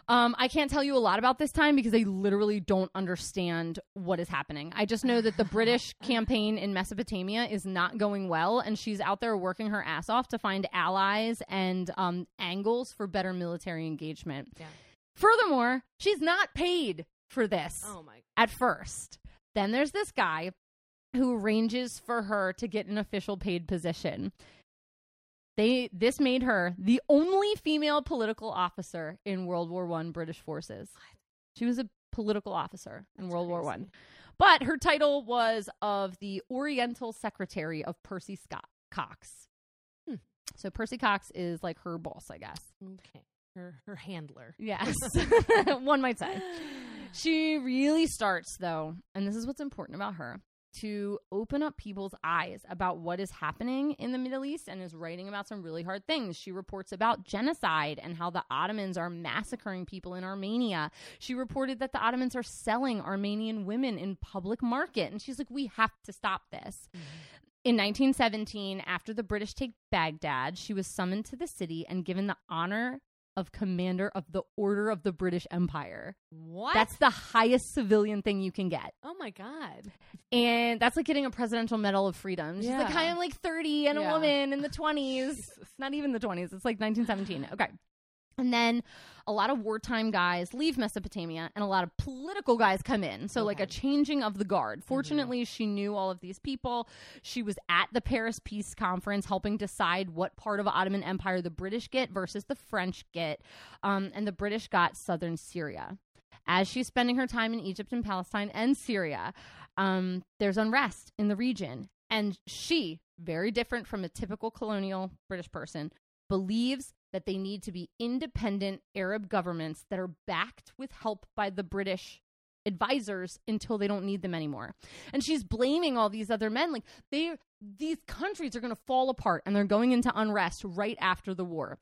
Um, I can't tell you a lot about this time because I literally don't understand what is happening. I just know that the British campaign in Mesopotamia is not going well, and she's out there working her ass off to find allies and um, angles for better military engagement. Yeah. Furthermore, she's not paid for this oh my. at first. Then there's this guy who arranges for her to get an official paid position. They this made her the only female political officer in World War One British forces. She was a political officer in That's World crazy. War One, but her title was of the Oriental Secretary of Percy Scott Cox. Hmm. So Percy Cox is like her boss, I guess. Okay. Her her handler. Yes. One might say. She really starts though, and this is what's important about her to open up people's eyes about what is happening in the Middle East and is writing about some really hard things. She reports about genocide and how the Ottomans are massacring people in Armenia. She reported that the Ottomans are selling Armenian women in public market. And she's like, we have to stop this. In 1917, after the British take Baghdad, she was summoned to the city and given the honor of commander of the Order of the British Empire. What? That's the highest civilian thing you can get. Oh my god. And that's like getting a presidential medal of freedom. She's yeah. like, I am like 30 and yeah. a woman in the 20s. Not even the 20s. It's like 1917. Okay. And then a lot of wartime guys leave Mesopotamia and a lot of political guys come in. So, okay. like a changing of the guard. Fortunately, mm-hmm. she knew all of these people. She was at the Paris Peace Conference helping decide what part of Ottoman Empire the British get versus the French get. Um, and the British got southern Syria. As she's spending her time in Egypt and Palestine and Syria, um, there's unrest in the region. And she, very different from a typical colonial British person, believes that they need to be independent Arab governments that are backed with help by the British advisors until they don't need them anymore. And she's blaming all these other men like they these countries are going to fall apart and they're going into unrest right after the war.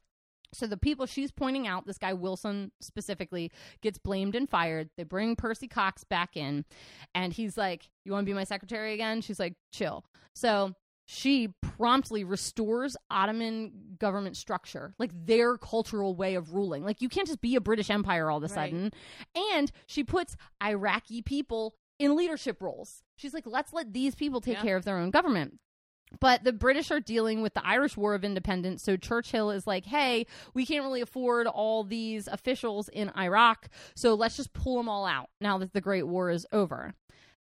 So the people she's pointing out, this guy Wilson specifically, gets blamed and fired. They bring Percy Cox back in, and he's like, "You want to be my secretary again?" She's like, "Chill." So she promptly restores Ottoman government structure, like their cultural way of ruling. Like you can't just be a British Empire all of a Right. sudden. And she puts Iraqi people in leadership roles. She's like, let's let these people take Yeah. care of their own government. But the British are dealing with the Irish War of Independence. So Churchill is like, hey, we can't really afford all these officials in Iraq. So let's just pull them all out now that the Great War is over.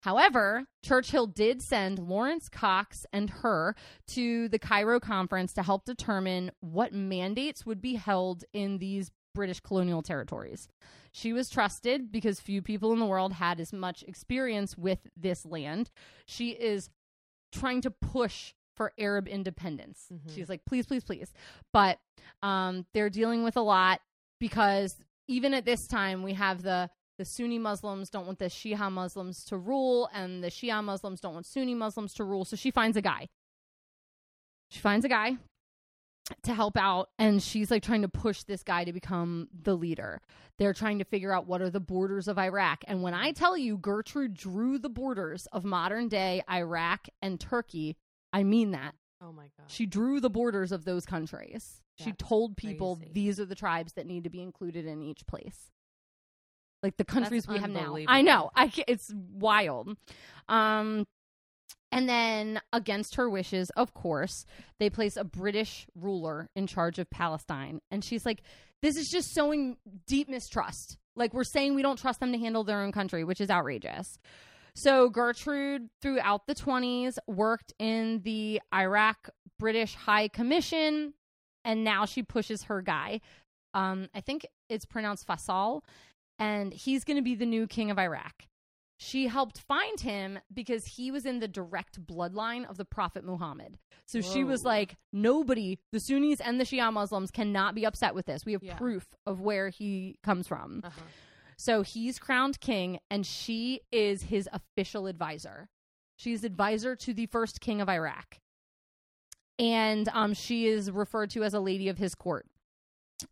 However, Churchill did send Lawrence Cox and her to the Cairo conference to help determine what mandates would be held in these British colonial territories. She was trusted because few people in the world had as much experience with this land. She is trying to push for Arab independence. Mhm. She's like, please, please, please. But um, they're dealing with a lot because even at this time, we have the the Sunni Muslims don't want the Shia Muslims to rule, and the Shia Muslims don't want Sunni Muslims to rule. So she finds a guy. She finds a guy to help out, and she's like trying to push this guy to become the leader. They're trying to figure out what are the borders of Iraq. And when I tell you Gertrude drew the borders of modern day Iraq and Turkey, I mean that. Oh my god. She drew the borders of those countries. she told people crazy. these are the tribes that need to be included in each place. Like the countries we have now. I know. I it's wild. Um and then against her wishes, of course, they place a British ruler in charge of Palestine. And she's like this is just sowing deep mistrust. Like we're saying we don't trust them to handle their own country, which is outrageous. So Gertrude, throughout the 20s, worked in the Iraq British High Commission, and now she pushes her guy. Um, I think it's pronounced Faisal, and he's going to be the new king of Iraq. She helped find him because he was in the direct bloodline of the Prophet Muhammad. So she was like, nobody, the Sunnis and the Shia Muslims, cannot be upset with this. We have Yeah. proof of where he comes from. Uh-huh. So he's crowned king, and she is his official advisor. She's advisor to the first king of Iraq. And um, she is referred to as a lady of his court.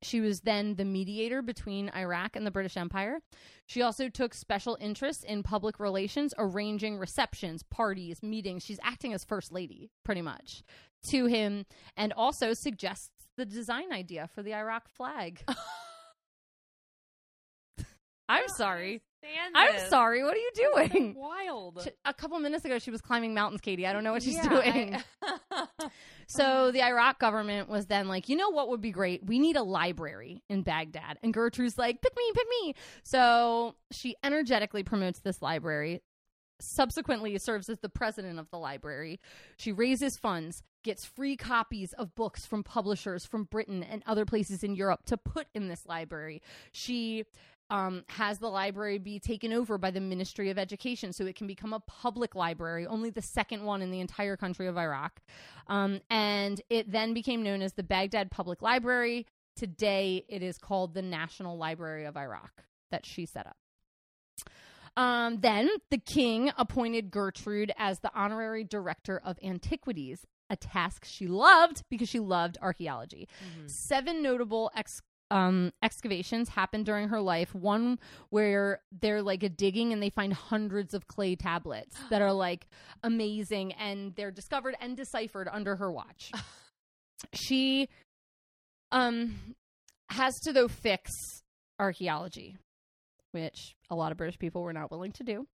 She was then the mediator between Iraq and the British Empire. She also took special interest in public relations, arranging receptions, parties, meetings. She's acting as first lady, pretty much, to him, and also suggests the design idea for the Iraq flag. I'm sorry. I'm sorry. What are you doing? Wild. She- A couple minutes ago, she was climbing mountains, Katie. I don't know what she's Yeah, doing. I- So the Iraq government was then like, you know what would be great? We need a library in Baghdad. And Gertrude's like, pick me, pick me. So she energetically promotes this library. Subsequently, serves as the president of the library. She raises funds, gets free copies of books from publishers from Britain and other places in Europe to put in this library. She um, has the library be taken over by the Ministry of Education so it can become a public library, only the second one in the entire country of Iraq. Um, and it then became known as the Baghdad Public Library. Today, it is called the National Library of Iraq that she set up. Um, then the king appointed Gertrude as the honorary director of antiquities, a task she loved because she loved archaeology. Mhm. Seven notable ex- um, excavations happen during her life. One where they're like a digging and they find hundreds of clay tablets that are like amazing and they're discovered and deciphered under her watch. she um has to though fix archaeology, which a lot of British people were not willing to do.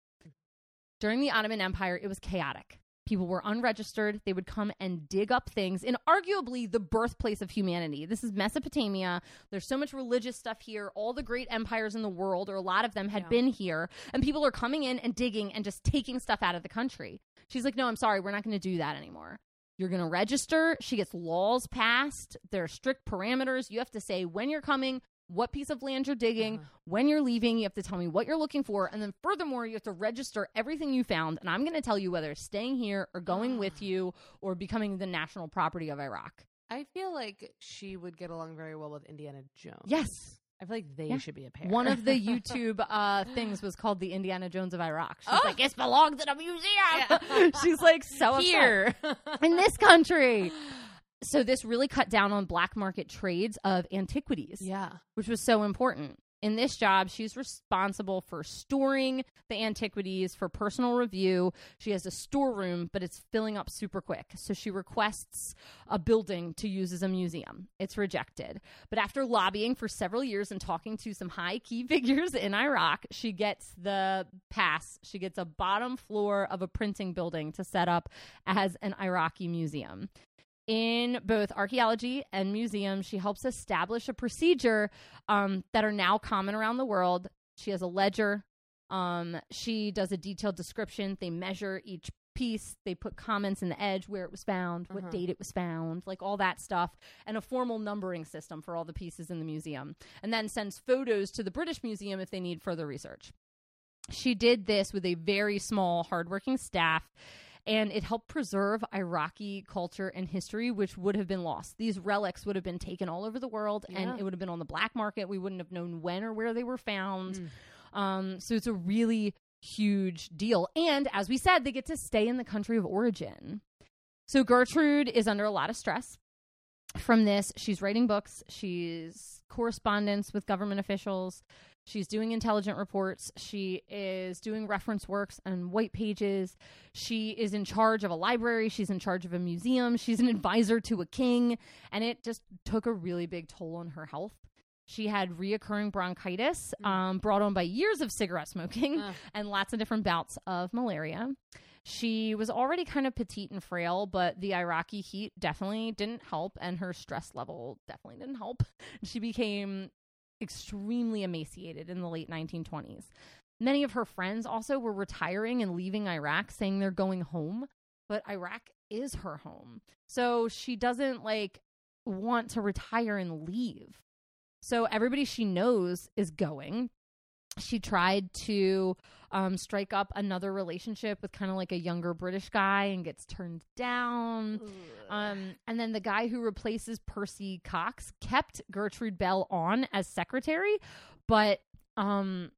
During the Ottoman Empire, it was chaotic. People were unregistered. They would come and dig up things in arguably the birthplace of humanity. This is Mesopotamia. There's so much religious stuff here. All the great empires in the world, or a lot of them, had Yeah. been here. And people are coming in and digging and just taking stuff out of the country. She's like, no, I'm sorry. We're not going to do that anymore. You're going to register. She gets laws passed. There are strict parameters. You have to say when you're coming, what piece of land you're digging, Uh-huh. when you're leaving. You have to tell me what you're looking for. And then, furthermore, you have to register everything you found. And I'm going to tell you whether staying here or going with you or becoming the national property of Iraq. I feel like she would get along very well with Indiana Jones. Yes. I feel like they Yeah. should be a pair. One of the YouTube uh, things was called the Indiana Jones of Iraq. She's Oh. like, it belongs in a museum. Yeah. She's like, so upset. here in this country. so this really cut down on black market trades of antiquities Yeah. which was so important. In this job, she's responsible for storing the antiquities for personal review. She has a storeroom, but it's filling up super quick. So she requests a building to use as a museum. It's rejected. But after lobbying for several years and talking to some high key figures in Iraq, she gets the pass. She gets a bottom floor of a printing building to set up as an Iraqi museum in both archaeology and museums. She helps establish a procedure um, that are now common around the world. She has a ledger. Um, she does a detailed description. They measure each piece. They put comments in the edge where it was found, what Uh-huh. date it was found, like all that stuff, and a formal numbering system for all the pieces in the museum. And then sends photos to the British Museum if they need further research. She did this with a very small, hardworking staff and it helped preserve Iraqi culture and history, which would have been lost. These relics would have been taken all over the world, Yeah. and it would have been on the black market. We wouldn't have known when or where they were found. Mm. Um, so it's a really huge deal. And as we said, they get to stay in the country of origin. So Gertrude is under a lot of stress from this. She's writing books, she's correspondence with government officials, she's doing intelligent reports, she is doing reference works and white pages. She is in charge of a library, she's in charge of a museum, she's an advisor to a king, and it just took a really big toll on her health. She had reoccurring bronchitis, Mm. um, brought on by years of cigarette smoking Ugh. and lots of different bouts of malaria. She was already kind of petite and frail, but the Iraqi heat definitely didn't help, and her stress level definitely didn't help. She became extremely emaciated in the late 1920s. Many of her friends also were retiring and leaving Iraq, saying they're going home, but Iraq is her home. So she doesn't like want to retire and leave. So everybody she knows is going. She tried to um, strike up another relationship with kind of like a younger British guy and gets turned down. Um, and then the guy who replaces Percy Cox kept Gertrude Bell on as secretary, but um,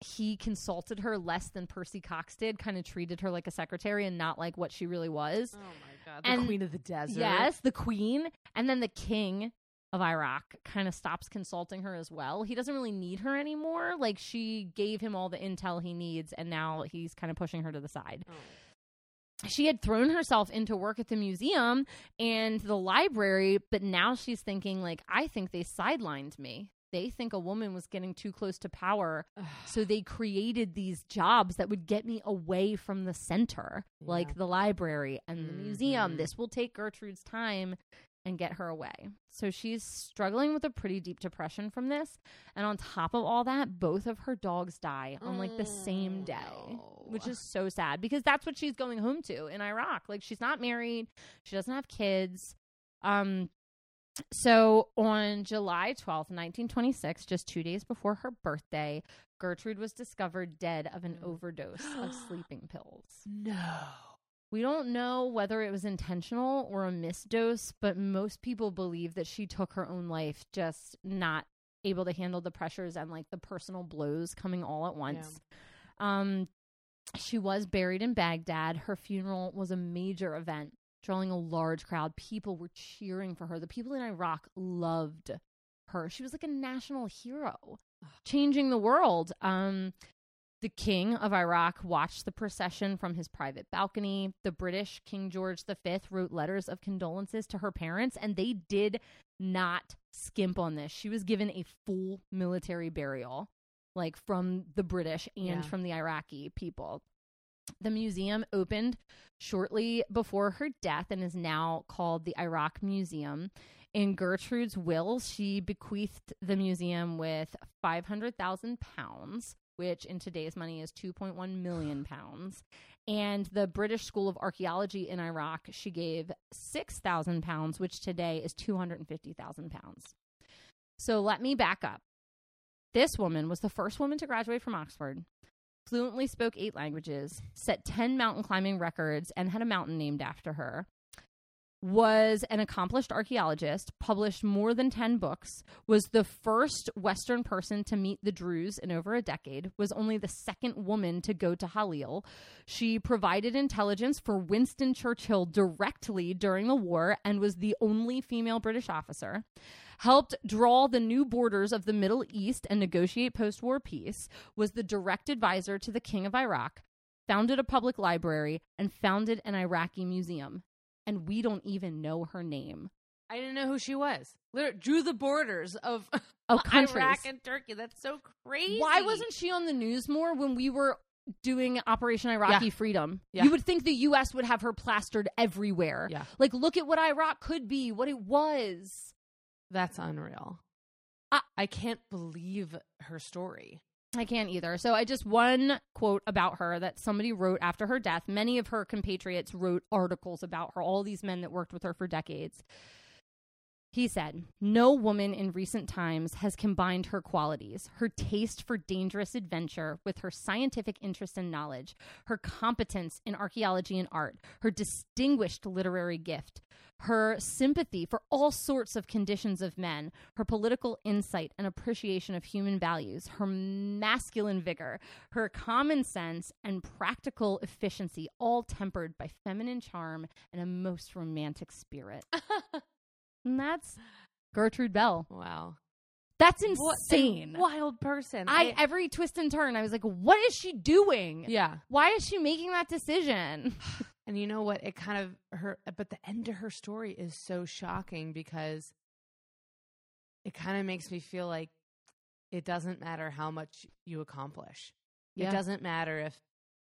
he consulted her less than Percy Cox did, kind of treated her like a secretary and not like what she really was. Oh my god, the And- queen of the desert. Yes, the queen. And then the king of Iraq kind of stops consulting her as well. He doesn't really need her anymore. Like she gave him all the intel he needs and now he's kind of pushing her to the side. Oh. She had thrown herself into work at the museum and the library, but now she's thinking like I think they sidelined me. They think a woman was getting too close to power, so they created these jobs that would get me away from the center, Yeah. like the library and the museum. Mhm. This will take Gertrude's time and get her away. So she's struggling with a pretty deep depression from this. And on top of all that, both of her dogs die on like the same Oh, day, which is so sad because that's what she's going home to in Iraq. Like she's not married, she doesn't have kids. Um so on July 12th, 1926, just 2 days before her birthday, Gertrude was discovered dead of an Mm. overdose of sleeping pills. No. We don't know whether it was intentional or a misdose, but most people believe that she took her own life, just not able to handle the pressures and like the personal blows coming all at once. Um, she was buried in Baghdad. Her funeral was a major event, drawing a large crowd. People were cheering for her. The people in Iraq loved her. She was like a national hero, changing the world. Um, the king of Iraq watched the procession from his private balcony. The British King George V wrote letters of condolences to her parents, and they did not skimp on this. She was given a full military burial, like from the British and Yeah. from the Iraqi people. The museum opened shortly before her death and is now called the Iraq Museum. In Gertrude's will, she bequeathed the museum with 500,000 pounds, which in today's money is 2.1 million pounds. And the British School of Archaeology in Iraq, she gave 6,000 pounds, which today is 250,000 pounds. So let me back up. This woman was the first woman to graduate from Oxford, fluently spoke eight languages, set 10 mountain climbing records, and had a mountain named after her. Was an accomplished archaeologist, published more than 10 books, was the first Western person to meet the Druze in over a decade, was only the second woman to go to Halil. She provided intelligence for Winston Churchill directly during the war and was the only female British officer. Helped draw the new borders of the Middle East and negotiate post war peace, was the direct advisor to the King of Iraq, founded a public library, and founded an Iraqi museum and we don't even know her name. I didn't know who she was. Literally drew the borders of of countries. Iraq and Turkey. That's so crazy. Why wasn't she on the news more when we were doing Operation Iraqi Yeah. Freedom? Yeah. You would think the U.S. would have her plastered everywhere. Yeah. Like, look at what Iraq could be, what it was. That's unreal. I- I can't believe her story. I can't either. So I just one quote about her that somebody wrote after her death. Many of her compatriots wrote articles about her, all these men that worked with her for decades. He said, No woman in recent times has combined her qualities, her taste for dangerous adventure with her scientific interest and knowledge, her competence in archaeology and art, her distinguished literary gift, her sympathy for all sorts of conditions of men, her political insight and appreciation of human values, her masculine vigor, her common sense and practical efficiency, all tempered by feminine charm and a most romantic spirit. and that's Gertrude Bell. Wow. That's What insane. wild person. I every twist and turn, I was like, what is she doing? yeah. Why is she making that decision? And you know what? It kind of her, but the end to her story is so shocking because it kind of makes me feel like it doesn't matter how much you accomplish. Yeah. It doesn't matter if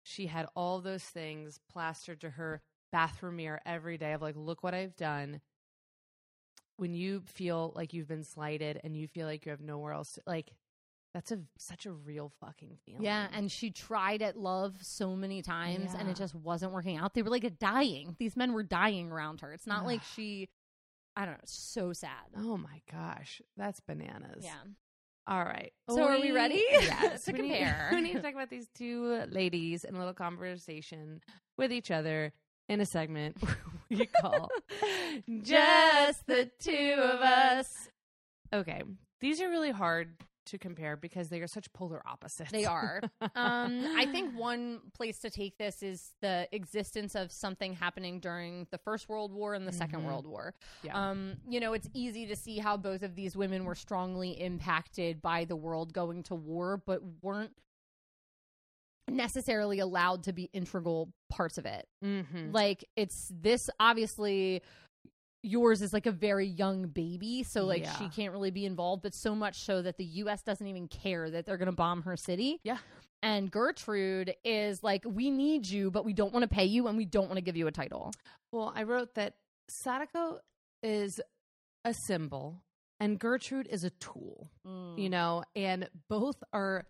she had all those things plastered to her bathroom mirror every day of like, look what I've done. When you feel like you've been slighted and you feel like you have nowhere else, to, like that's a such a real fucking feeling. Yeah, and she tried at love so many times and it just wasn't working out. They were like dying. These men were dying around her. It's not like she I don't know, so sad. Oh my gosh, that's bananas. Yeah. All right. So are we ready Yes. to we need- compare? we need to talk about these two ladies in a little conversation with each other in a segment we call Just the two of us. Okay. These are really hard to compare because they are such polar opposites. They are. um, I think one place to take this is the existence of something happening during the First World War and the Second Mhm. World War. Yeah. Um, you know, it's easy to see how both of these women were strongly impacted by the world going to war, but weren't necessarily allowed to be integral parts of it. mm-hmm. Like, it's this obviously. Yours is like a very young baby, so like Yeah. she can't really be involved, but so much so that the US doesn't even care that they're gonna bomb her city. Yeah. And Gertrude is like, we need you, but we don't want to pay you and we don't want to give you a title. Well, I wrote that Sadako is a symbol and Gertrude is a tool. you know, and both are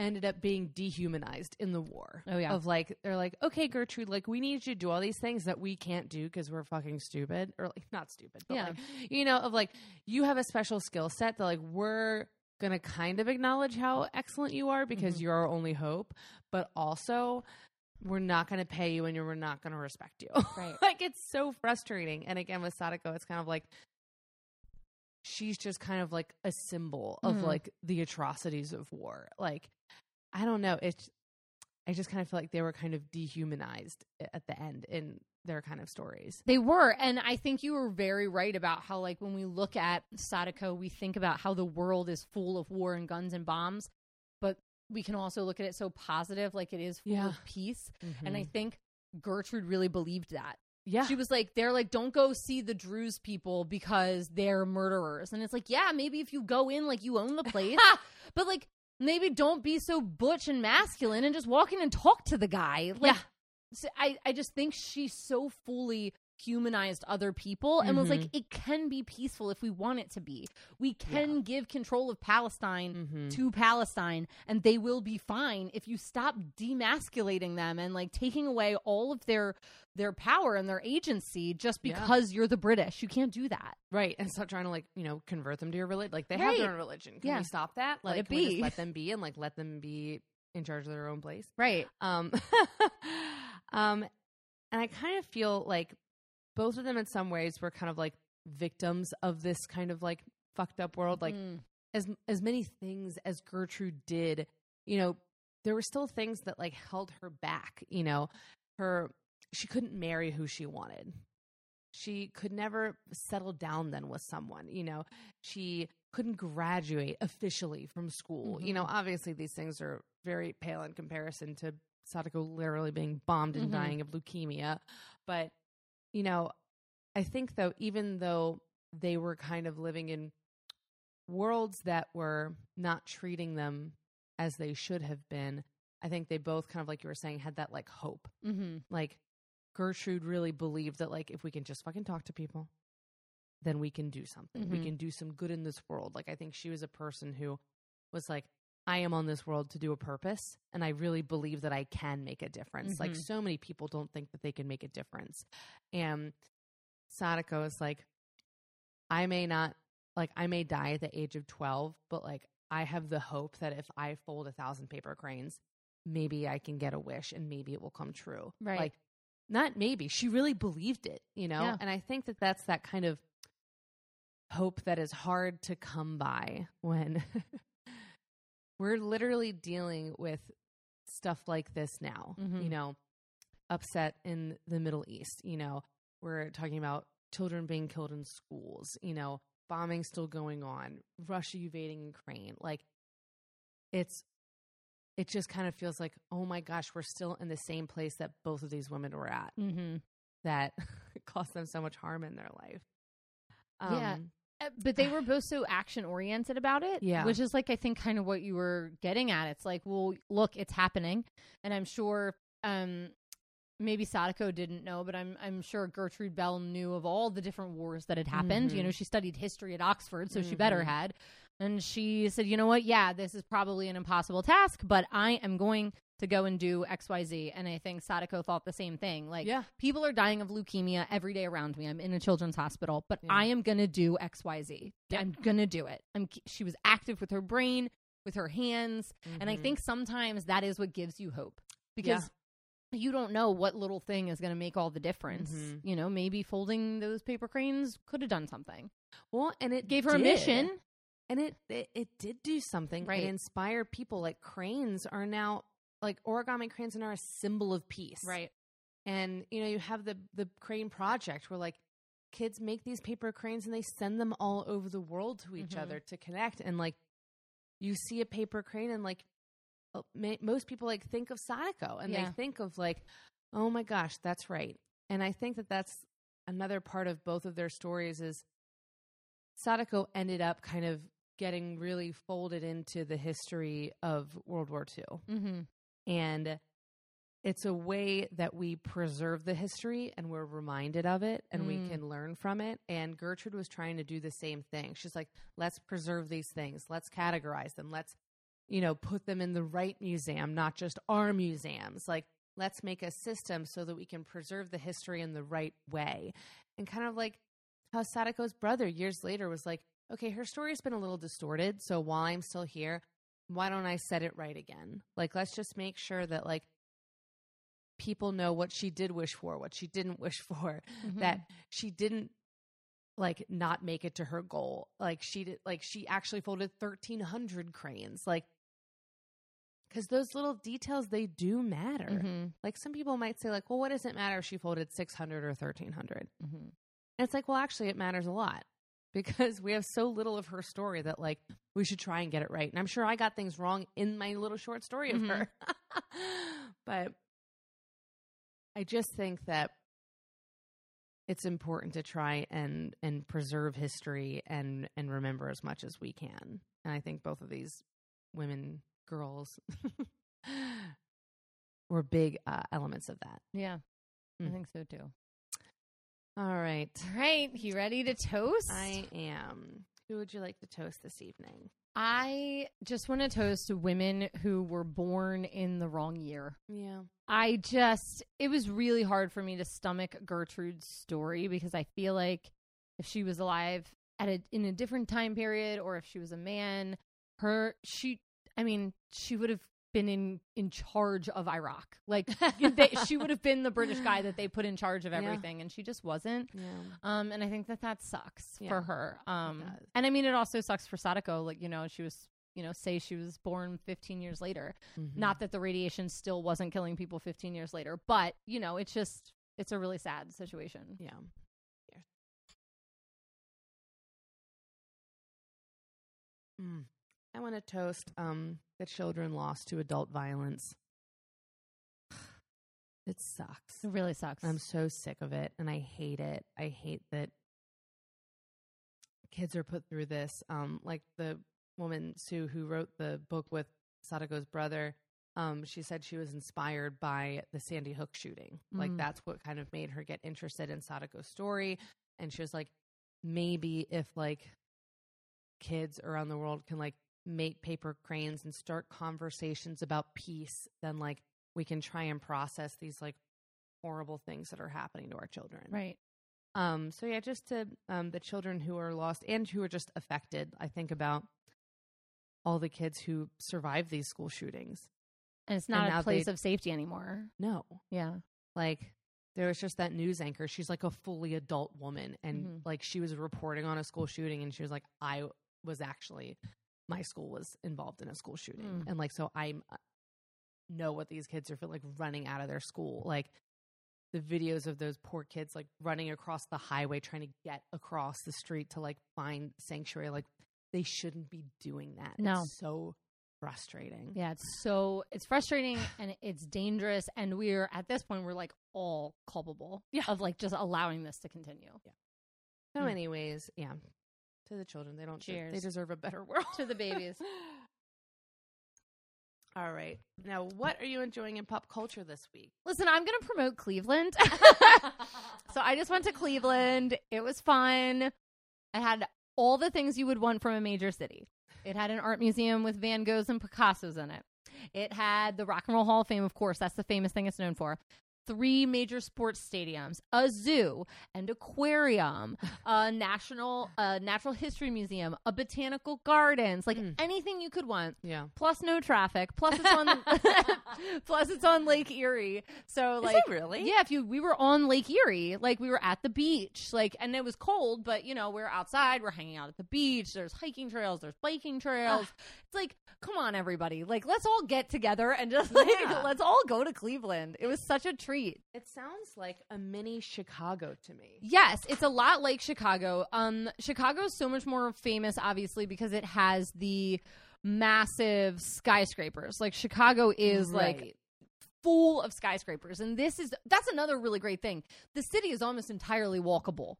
ended up being dehumanized in the war. Oh, yeah. Of like they're like, "Okay, Gertrude, like we need you to do all these things that we can't do because we're fucking stupid." Or like not stupid, but Yeah. like you know, of like you have a special skill set that like we're going to kind of acknowledge how excellent you are because Mhm. you're our only hope, but also we're not going to pay you and we're not going to respect you. Right. like it's so frustrating. And again with Sadako, it's kind of like she's just kind of like a symbol of Mhm. like the atrocities of war. Like I don't know, it's I just kind of feel like they were kind of dehumanized at the end in their kind of stories. They were, and I think you were very right about how, like, when we look at Sadako, we think about how the world is full of war and guns and bombs, but we can also look at it so positive, like it is full Yeah. of peace. And I think Gertrude really believed that. Yeah, She was like, they're like, don't go see the Druze people because they're murderers. And it's like, yeah, maybe if you go in, like, you own the place, but like, maybe don't be so butch and masculine and just walk in and talk to the guy. Like, Yeah. so I, I just think she so fully humanized other people and was like, Mhm. it can be peaceful if we want it to be. We can give control of Palestine Mhm. to Palestine and they will be fine if you stop demasculating them and like taking away all of their their power and their agency just Yeah. because you're the British. You can't do that. right, and stop trying to like you know convert them to your religion. Like they have their own religion. Can Yeah. we stop that? Let like, it can we just be. let them be and like let them be in charge of their own place. Right. Um, um, and I kind of feel like both of them in some ways were kind of like victims of this kind of like fucked up world. Like Mm. as as many things as Gertrude did, you know, there were still things that like held her back, you know. Her she couldn't marry who she wanted. She could never settle down then with someone, you know. She couldn't graduate officially from school. You know, obviously these things are very pale in comparison to Sadako literally being bombed and Mhm. dying of leukemia. But, you know, I think though, even though they were kind of living in worlds that were not treating them as they should have been, I think they both kind of like you were saying had that like hope. Mm-hmm. Like Gertrude really believed that like if we can just fucking talk to people, then we can do something. We Mhm. can do some good in this world. Like I think she was a person who was like I am on this world to do a purpose and I really believe that I can make a difference. Like Mhm. so many people don't think that they can make a difference. And Sadako is like I may not like I may die at the age of 12, but like I have the hope that if I fold a thousand paper cranes, maybe I can get a wish and maybe it will come true. Right. Like not maybe, she really believed it, you know? Yeah. And I think that that's that kind of hope that is hard to come by when we're literally dealing with stuff like this now, Mhm. you know, upset in the Middle East, you know, we're talking about children being killed in schools, you know, bombing still going on, Russia invading Ukraine. Like it's it just kind of feels like, oh my gosh, we're still in the same place that both of these women were at Mm-hmm. that caused them so much harm in their life. Yeah. Uh, But they were both so action oriented about it. Yeah. Which is like, I think, kind of what you were getting at. It's like, well, look, it's happening. And I'm sure um, maybe Sadako didn't know, but I'm, I'm sure Gertrude Bell knew of all the different wars that had happened. You Mhm. know, she studied history at Oxford, so she better Mhm. had. And she said, you know what? Yeah, this is probably an impossible task, but I am going to go and do XYZ. And I think Sadako thought the same thing. Like, yeah. people are dying of leukemia every day around me. I'm in a children's hospital, but Yeah. I am going to do XYZ. Yep. I'm going to do it. I'm she was active with her brain, with her hands, and I Mhm. think sometimes that is what gives you hope because you don't know what little thing is going to make all the difference. Mhm. You know, maybe folding those paper cranes could have done something. well, and it Gave her a mission. and it, it it did do something. Right. It inspired people. Like cranes are now like origami cranes are a symbol of peace. Right. And you know, you have the the crane project where like kids make these paper cranes and they send them all over the world to each Mhm. other to connect. And like you see a paper crane and like uh, most people like think of Sadako and Yeah. they think of like, oh my gosh, that's right. And I think that that's another part of both of their stories is Sadako ended up kind of getting really folded into the history of World War II Mm-hmm. And it's a way that we preserve the history and we're reminded of it and we Mm. can learn from it. And gertrude was trying to do the same thing. She's like let's preserve these things. Let's categorize them. Let's you know put them in the right museum not just our museums. Like let's make a system so that we can preserve the history in the right way. And kind of like how sadako's brother years later was like okay her story's been a little distorted so while i'm still here why don't I set it right again? Like, let's just make sure that like people know what she did wish for, what she didn't wish for, Mm-hmm. that she didn't like not make it to her goal. Like she did, like she actually folded thirteen hundred cranes, like because those little details they do matter. Mm-hmm. Like some people might say, like, well, what does it matter if she folded six hundred or thirteen hundred? Mm-hmm. And it's like, well, actually, it matters a lot because we have so little of her story that, like, we should try and get it right. And I'm sure I got things wrong in my little short story of Mhm. her. but I just think that it's important to try and and preserve history and and remember as much as we can. And I think both of these women, girls, were big uh, elements of that. Yeah, I Mm. think so too. All right. All right, you ready to toast? I am. Who would you like to toast this evening? I just want to toast women who were born in the wrong year. Yeah. I just, it was really hard for me to stomach Gertrude's story because I feel like if she was alive at a, in a different time period or if she was a man, her, she, I mean, she would have been in in charge of Iraq. Like they, she would have been the British guy that they put in charge of Yeah. everything, and she just wasn't. Yeah. Um, and I think that that sucks Yeah, for her. Um, and I mean, it also sucks for Sadako. Like you know, she was you know say she was born 15 years later. Mhm. Not that the radiation still wasn't killing people 15 years later, but you know, it's just it's a really sad situation. Yeah. Here. Mm. I want to toast um, the children lost to adult violence. It sucks. It really sucks. I'm so sick of it and I hate it. I hate that kids are put through this. Um, like the woman, Sue, who wrote the book with Sadako's brother, um, she said she was inspired by the Sandy Hook shooting. Like Mm. that's what kind of made her get interested in Sadako's story. And she was like, maybe if like kids around the world can like make paper cranes and start conversations about peace, then like we can try and process these like horrible things that are happening to our children. right. Um, so yeah, just to um, the children who are lost and who are just affected. I think about all the kids who survived these school shootings. And it's not now a place of safety anymore. No, Yeah. like there was just that news anchor. She's like a fully adult woman, and Mhm. like she was reporting on a school shooting, and she was like, "I was actually, my school was involved in a school shooting, Mm. and like so I know what these kids are feeling like running out of their school, like." The videos of those poor kids like running across the highway trying to get across the street to like find sanctuary. Like they shouldn't be doing that. No. It's so frustrating. Yeah, it's so it's frustrating and it's dangerous and we're at this point we're like all culpable Yeah. of like just allowing this to continue. Yeah. So, Mm. anyways, yeah. To the children, they don't. Cheers. they deserve a better world. To the babies. All right. Now, what are you enjoying in pop culture this week? Listen, I'm going to promote Cleveland. so I just went to Cleveland. It was fun. I had all the things you would want from a major city. It had an art museum with Van Goghs and Picassos in it. It had the Rock and Roll Hall of Fame, of course. That's the famous thing it's known for. Three major sports stadiums, a zoo, and aquarium, a national, a natural history museum, a botanical gardens, like Mm. anything you could want Yeah. plus no traffic plus it's on plus it's on lake erie so like really? yeah if you we were on lake erie like we were at the beach like and it was cold but you know we are outside we're hanging out at the beach there's hiking trails there's biking trails it's like come on everybody like let's all get together and just like Yeah. let's all go to cleveland it was such a treat It sounds like a mini Chicago to me. Yes, it's a lot like Chicago. Um, Chicago is so much more famous, obviously, because it has the massive skyscrapers. Like Chicago is like full of skyscrapers, and this is that's another really great thing. The city is almost entirely walkable.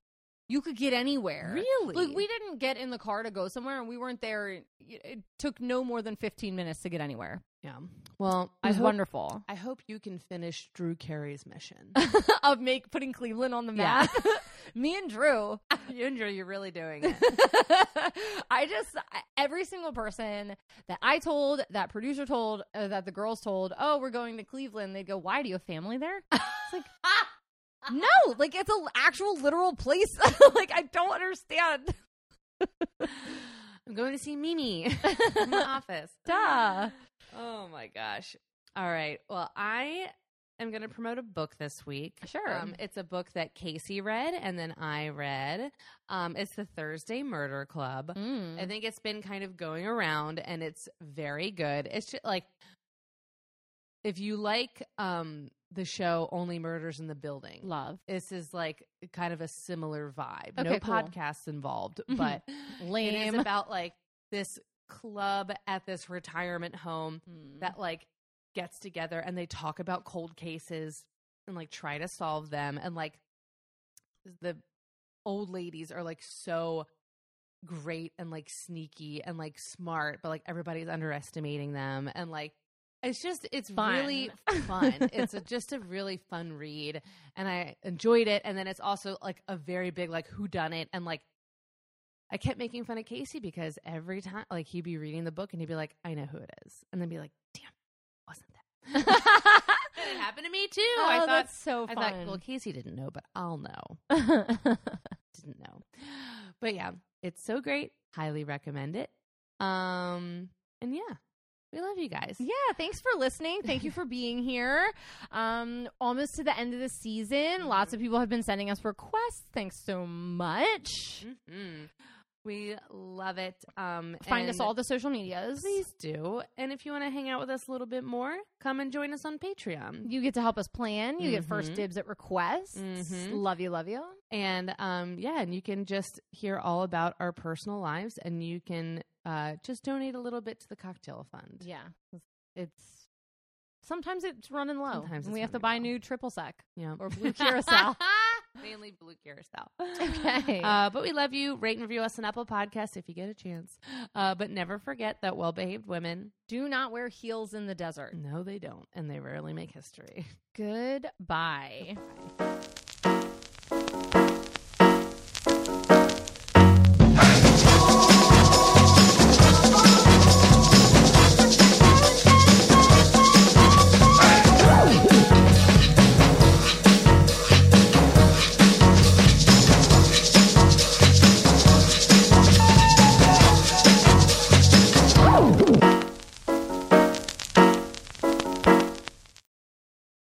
You could get anywhere. Really? Like we didn't get in the car to go somewhere, and we weren't there. It took no more than fifteen minutes to get anywhere. Yeah. Well, It was I hope, wonderful. I hope you can finish Drew Carey's mission. of make putting Cleveland on the map. Yeah. Me and Drew. you and Drew, you're really doing it. I just every single person that I told, that producer told, uh, that the girls told, oh, we're going to Cleveland. They'd go, why do you have family there? It's like no, like it's an actual literal place. like I don't understand. I'm going to see Mimi in the office. Duh. Oh my gosh. All right. Well, I am going to promote a book this week. Sure. Um, it's a book that Casey read and then I read. Um, it's the Thursday Murder Club. Mm. I think it's been kind of going around and it's very good. It's just like if you like um the show Only Murders in the Building. Love. This is like kind of a similar vibe. Okay, no cool. podcasts involved, but it is Lame. about like this club at this retirement home Mm. that like gets together and they talk about cold cases and like try to solve them and like the old ladies are like so great and like sneaky and like smart but like everybody's underestimating them and like it's just it's Fun. really fun it's a, just a really fun read and i enjoyed it and then it's also like a very big like who done it and like I kept making fun of Casey because every time, like, he'd be reading the book and he'd be like, I know who it is. And then be like, damn, wasn't that? And it happened to me too. oh, I thought, that's so I thought, well, Casey didn't know, but I'll know. Didn't know. But yeah, it's so great. Highly recommend it. Um, and yeah, We love you guys. Yeah, thanks for listening. Thank you for being here. Um, almost to the end of the season. Lots of people have been sending us requests. Thanks so much. Mhm. We love it. Um, Find us all the social medias. Please do. And if you want to hang out with us a little bit more, come and join us on Patreon. You get to help us plan. You get first Mhm. dibs at requests. Mhm. Love you, love you. And um, yeah, and you can just hear all about our personal lives and you can uh, just donate a little bit to the cocktail fund. Yeah, it's sometimes it's running low. Sometimes and we have to buy low. new triple sec Yeah. or blue curacao. Mainly blue curacao. Okay. Uh, but we love you. Rate and review us on Apple Podcasts if you get a chance. Uh, but never forget that well behaved women, Do not wear heels in the desert. no, they don't. And they rarely make history. Goodbye. Bye.